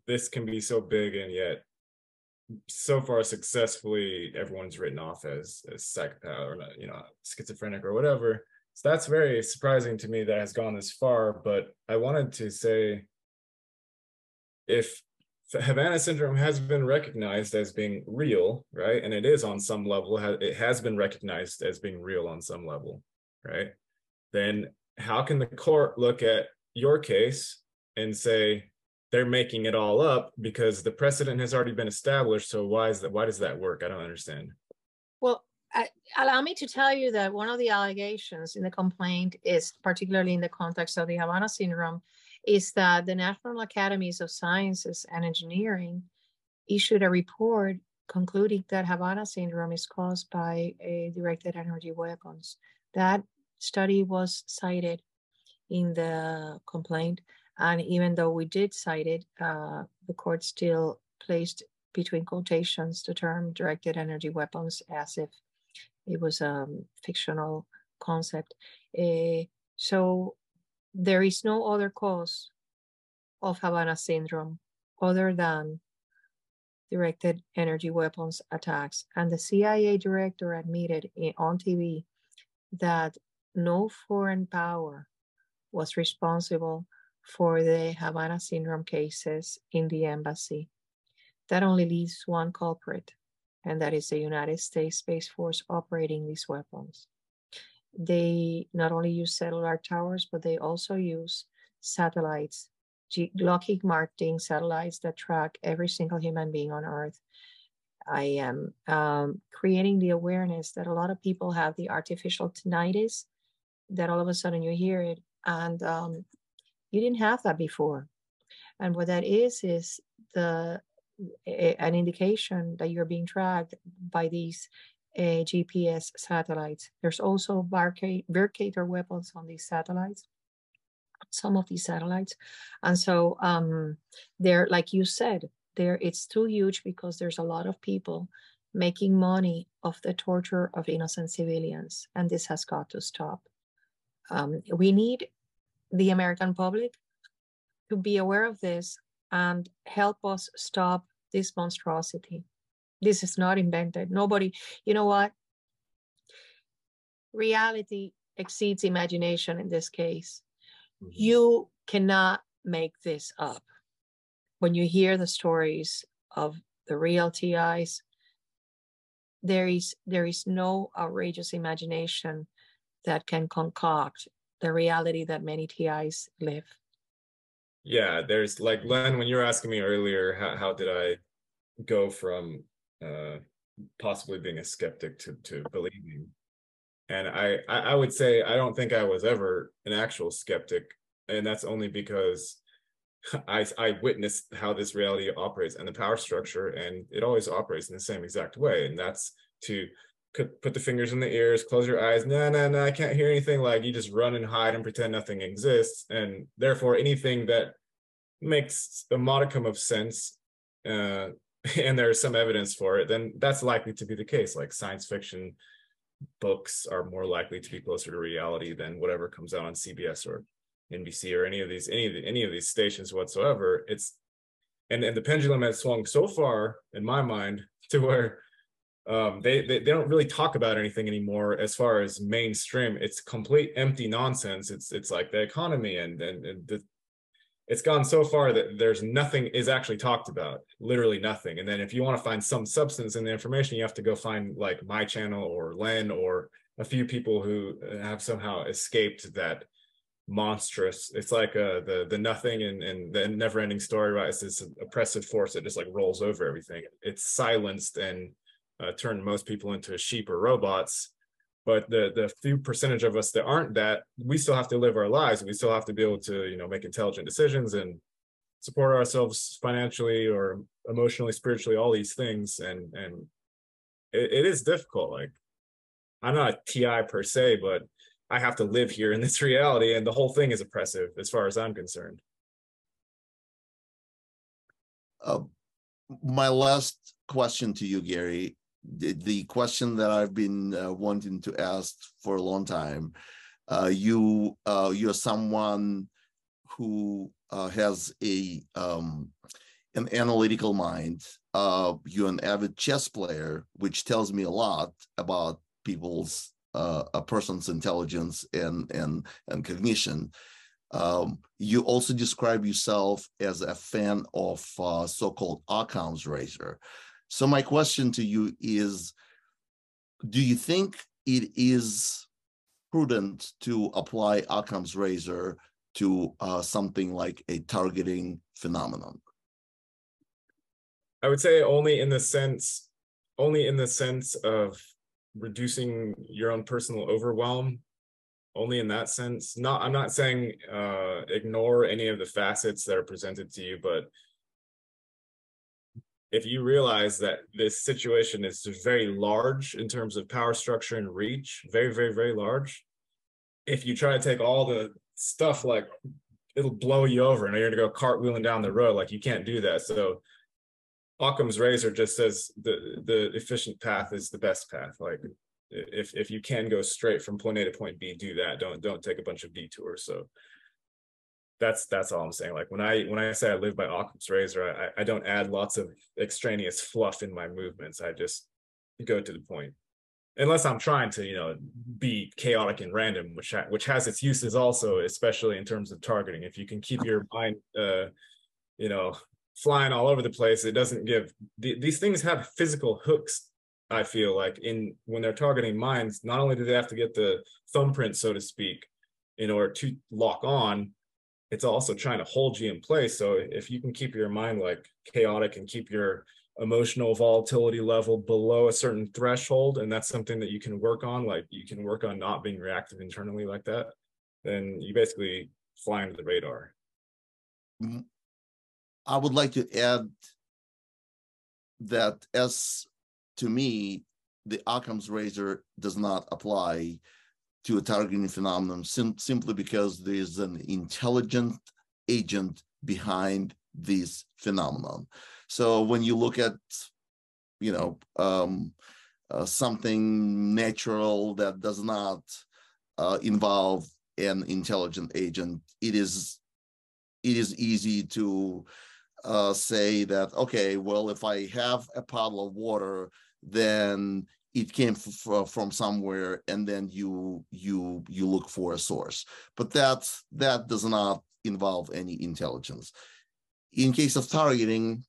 this can be so big and yet so far successfully everyone's written off as as psychopath or you know schizophrenic or whatever. So that's very surprising to me that has gone this far but i wanted to say if havana syndrome has been recognized as being real right and it is on some level it has been recognized as being real on some level right then how can the court look at your case and say they're making it all up because the precedent has already been established. So why is that? Why does that work? I don't understand. Well, allow me to tell you that one of the allegations in the complaint is, particularly in the context of the Havana syndrome, is that the National Academies of Sciences and Engineering issued a report concluding that Havana syndrome is caused by directed energy weapons. That study was cited in the complaint. And even though we did cite it, uh, the court still placed between quotations the term directed energy weapons as if it was a fictional concept. Uh, so there is no other cause of Havana syndrome other than directed energy weapons attacks. And the CIA director admitted on TV that no foreign power was responsible for the Havana syndrome cases in the embassy. That only leaves one culprit, and that is the United States Space Force operating these weapons. They not only use cellular towers, but they also use satellites, Lockheed Martin satellites that track every single human being on Earth. I am um, creating the awareness that a lot of people have the artificial tinnitus, that all of a sudden you hear it, and um, you didn't have that before. And what that is, is the an indication that you're being tracked by these uh, GPS satellites. There's also Vircator weapons on these satellites, some of these satellites. And so um, they're, like you said, there it's too huge because there's a lot of people making money off the torture of innocent civilians. And this has got to stop. Um, we need the American public to be aware of this and help us stop this monstrosity. This is not invented. Nobody, you know what? Reality exceeds imagination in this case. Mm-hmm. You cannot make this up. When you hear the stories of the real TIs, there is there is no outrageous imagination that can concoct the reality that many TIs live. Yeah, there's like Len, when you were asking me earlier, how, how did I go from uh, possibly being a skeptic to, to believing? And I, I would say I don't think I was ever an actual skeptic, and that's only because I I witnessed how this reality operates and the power structure, and it always operates in the same exact way, and that's to put the fingers in the ears, close your eyes. No, no, no, I can't hear anything. Like you just run and hide and pretend nothing exists. And therefore, anything that makes a modicum of sense, uh, and there's some evidence for it, then that's likely to be the case. Like science fiction books are more likely to be closer to reality than whatever comes out on CBS or NBC or any of these any of the, any of these stations whatsoever. It's and and the pendulum has swung so far in my mind to where um, they, they they don't really talk about anything anymore as far as mainstream. It's complete empty nonsense. It's it's like the economy and and, and the, it's gone so far that there's nothing is actually talked about, literally nothing. And then if you want to find some substance in the information, you have to go find like my channel or Len or a few people who have somehow escaped that monstrous. It's like uh, the the nothing and and the never ending story, right? It's this oppressive force that just like rolls over everything. It's silenced and uh, turn most people into sheep or robots. But the the few percentage of us that aren't that we still have to live our lives. We still have to be able to you know make intelligent decisions and support ourselves financially or emotionally spiritually all these things. And and it, it is difficult. Like i'm not a ti per se but i have to live here in this reality and the whole thing is oppressive as far as i'm concerned. Uh, my last question to you gary the, question that I've been uh, wanting to ask for a long time. Uh, you uh, you're someone who uh, has a um, an analytical mind. uh, you're an avid chess player, which tells me a lot about people's uh, a person's intelligence and and and cognition. Um, you also describe yourself as a fan of so-called Occam's razor. So my question to you is, do you think it is prudent to apply Occam's razor to uh, something like a targeting phenomenon? I would say only in the sense, only in the sense of reducing your own personal overwhelm. Only in that sense. Not, I'm not saying uh, ignore any of the facets that are presented to you, but if you realize that this situation is very large in terms of power structure and reach, very, very, very large, if you try to take all the stuff like it'll blow you over and you're gonna go cartwheeling down the road, like you can't do that. So Occam's razor just says the the efficient path is the best path. Like if if you can go straight from point A to point B, do that. Don't don't take a bunch of detours. So that's that's all I'm saying. Like when I when I say I live by Occam's razor, I, I don't add lots of extraneous fluff in my movements. I just go to the point. Unless I'm trying to, you know, be chaotic and random, which ha- which has its uses also, especially in terms of targeting. If you can keep your mind, uh, you know, flying all over the place, it doesn't give. Th- these things have physical hooks. I feel like in when they're targeting minds, not only do they have to get the thumbprint, so to speak, in order to lock on, it's also trying to hold you in place. So if you can keep your mind like chaotic and keep your emotional volatility level below a certain threshold, and that's something that you can work on, like you can work on not being reactive internally like that, then you basically fly under the radar. Mm-hmm. I would like to add that as to me, the Occam's razor does not apply to a targeting phenomenon sim- simply because there is an intelligent agent behind this phenomenon. So when you look at, you know, um, uh, something natural that does not uh, involve an intelligent agent, it is it is easy to uh, say that okay, well, if I have a puddle of water, then it came f- from somewhere and then you you you look for a source. But that that does not involve any intelligence. In case of targeting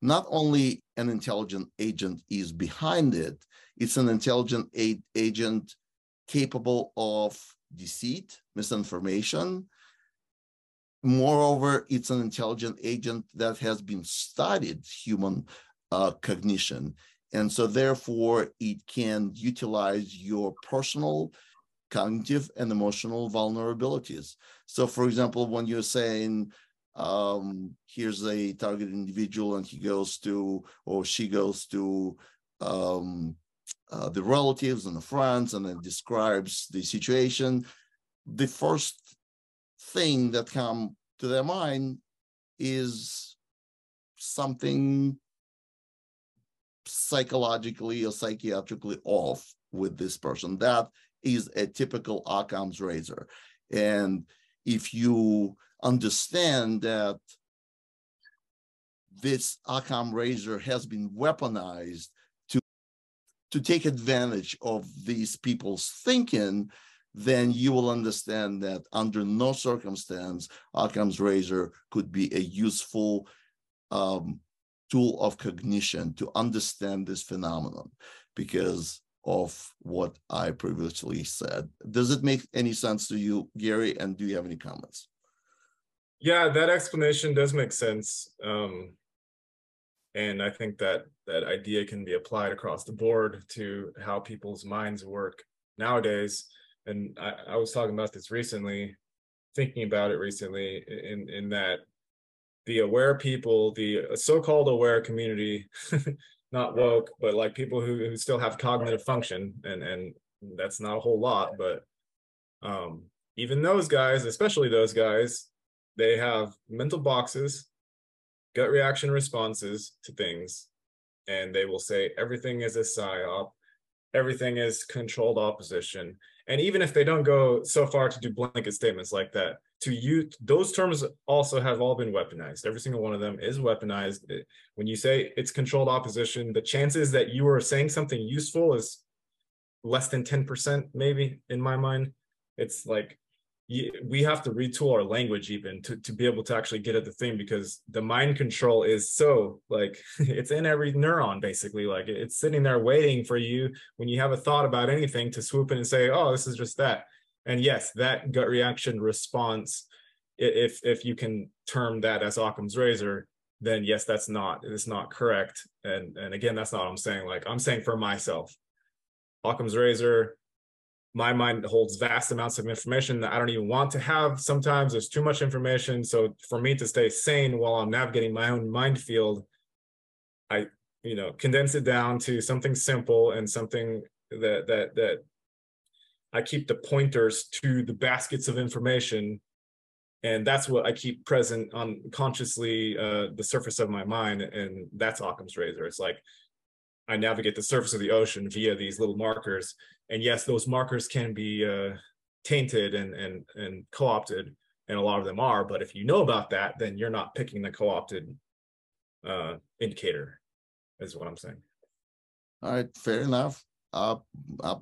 not only an intelligent agent is behind it it's an intelligent agent capable of deceit misinformation. Moreover it's an intelligent agent that has been studied human uh, cognition and so therefore it can utilize your personal cognitive and emotional vulnerabilities. So for example, when you're saying, um, here's a target individual and he goes to, or she goes to um, uh, the relatives and the friends and then describes the situation, the first thing that come to their mind is something psychologically or psychiatrically off with this person. That is a typical Occam's razor. And if you understand that this Occam razor has been weaponized to, to take advantage of these people's thinking, then you will understand that under no circumstance, Occam's razor could be a useful um, tool of cognition to understand this phenomenon because of what I previously said. Does it make any sense to you, Gary? And do you have any comments? Yeah, that explanation does make sense. Um, and I think that that idea can be applied across the board to how people's minds work nowadays. And I, I was talking about this recently, thinking about it recently, in in that the aware people, the so-called aware community, not woke, but like people who, who still have cognitive function, and and that's not a whole lot, but um, even those guys, especially those guys, they have mental boxes, gut reaction responses to things, and they will say everything is a psyop, everything is controlled opposition. And even if they don't go so far to do blanket statements like that, to you, those terms also have all been weaponized. Every single one of them is weaponized. When you say it's controlled opposition, the chances that you are saying something useful is less than 10%, maybe in my mind. It's like we have to retool our language even to, to be able to actually get at the thing because the mind control is so like it's in every neuron basically. Like it's sitting there waiting for you when you have a thought about anything to swoop in and say oh this is just that. And yes that gut reaction response if if you can term that as occam's razor then yes that's not it's not correct. And and again that's not what i'm saying. Like i'm saying for myself occam's razor my mind holds vast amounts of information that I don't even want to have. Sometimes there's too much information. So for me to stay sane while I'm navigating my own mind field, I, you know, condense it down to something simple and something that that that I keep the pointers to the baskets of information. And that's what I keep present on consciously uh, the surface of my mind. And that's Occam's razor. It's like I navigate the surface of the ocean via these little markers. And yes, those markers can be uh, tainted and, and, and co-opted, and a lot of them are. But if you know about that, then you're not picking the co-opted uh, indicator, is what I'm saying. All right, fair enough. Uh, uh,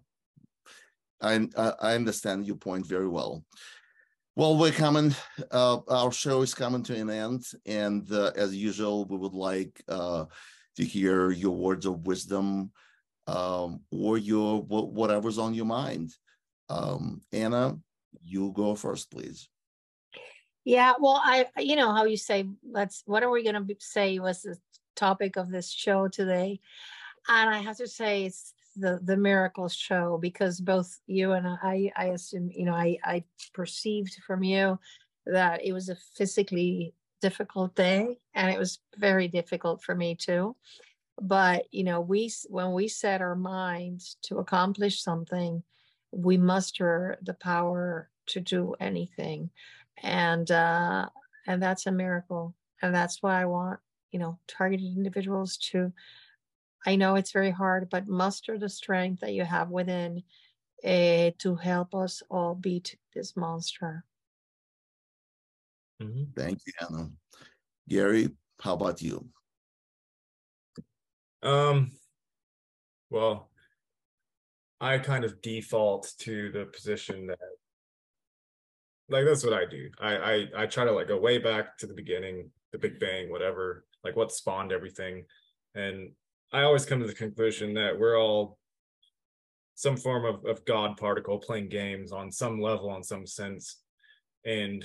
I, I understand your point very well. Well, we're coming. Uh, our show is coming to an end, and uh, as usual, we would like uh, to hear your words of wisdom um, or your whatever's on your mind. Um, Ana, you go first, please. Yeah, well, I, you know how you say, let's, what are we going to say was the topic of this show today? And I have to say, it's the the miracles show because both you and I, I assume, you know, I, I perceived from you that it was a physically difficult day and it was very difficult for me too but you know we when we set our minds to accomplish something we muster the power to do anything and uh and that's a miracle and that's why i want you know targeted individuals to i know it's very hard but muster the strength that you have within uh, to help us all beat this monster Mm-hmm. Thank you, Ana. Gary, how about you? Um, well, I kind of default to the position that like that's what I do. I I I try to like go way back to the beginning, the Big Bang, whatever, like what spawned everything. And I always come to the conclusion that we're all some form of, of God particle playing games on some level, on some sense. And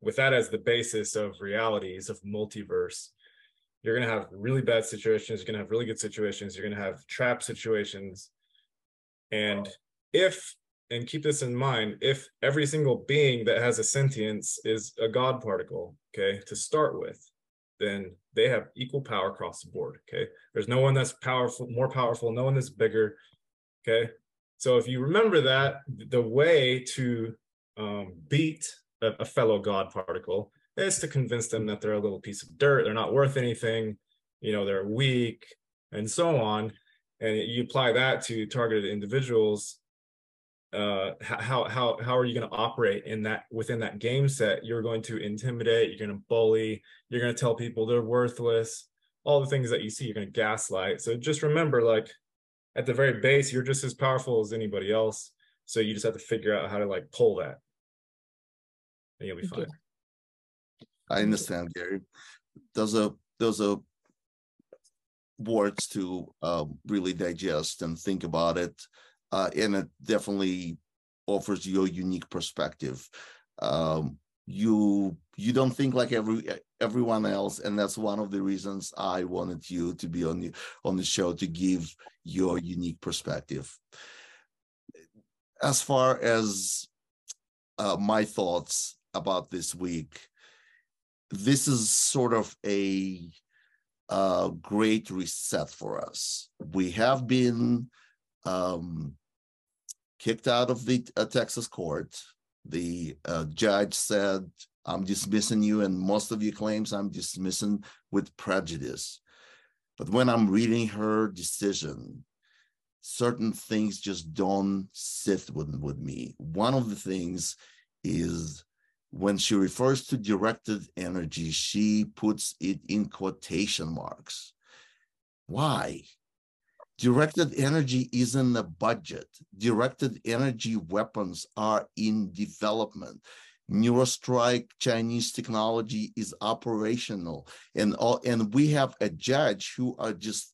with that as the basis of realities of multiverse you're going to have really bad situations you're going to have really good situations you're going to have trap situations. And if and keep this in mind if every single being that has a sentience is a god particle okay to start with then they have equal power across the board okay? There's no one that's powerful more powerful no one that's bigger okay? So if you remember that the way to um, beat a, a fellow God particle is to convince them that they're a little piece of dirt, they're not worth anything, you know, they're weak, and so on. And you apply that to targeted individuals. Uh, how how how are you going to operate in that within that game set? You're going to intimidate, you're going to bully, you're going to tell people they're worthless, all the things that you see, you're going to gaslight. So just remember, like at the very base, you're just as powerful as anybody else. So you just have to figure out how to like pull that and you'll be fine. I understand, Gary. Those are those are words to uh, really digest and think about it, uh, and it definitely offers you a unique perspective. Um, you you don't think like every everyone else, and that's one of the reasons I wanted you to be on the on the show to give your unique perspective. As far as uh, my thoughts about this week. This is sort of a, a great reset for us. We have been um, kicked out of the uh, Texas court. The uh, judge said, I'm dismissing you, and most of your claims I'm dismissing with prejudice. But when I'm reading her decision, certain things just don't sit with, with me. One of the things is when she refers to directed energy, she puts it in quotation marks. Why? Directed energy isn't a budget. Directed energy weapons are in development. Neurostrike Chinese technology is operational, and all, and we have a judge who are just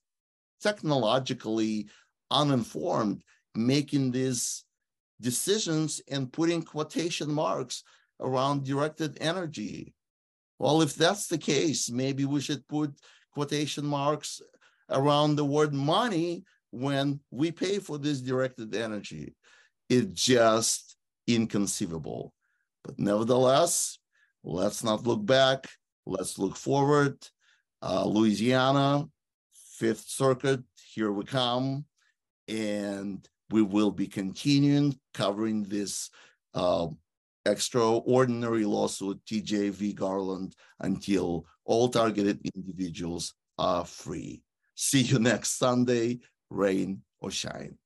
technologically uninformed making these decisions and putting quotation marks around directed energy. Well, if that's the case, maybe we should put quotation marks around the word money when we pay for this directed energy. It's just inconceivable. But nevertheless, let's not look back. Let's look forward. Uh, Louisiana, Fifth Circuit, here we come. And we will be continuing covering this uh, extraordinary lawsuit, TJ v. Garland, until all targeted individuals are free. See you next Sunday, rain or shine.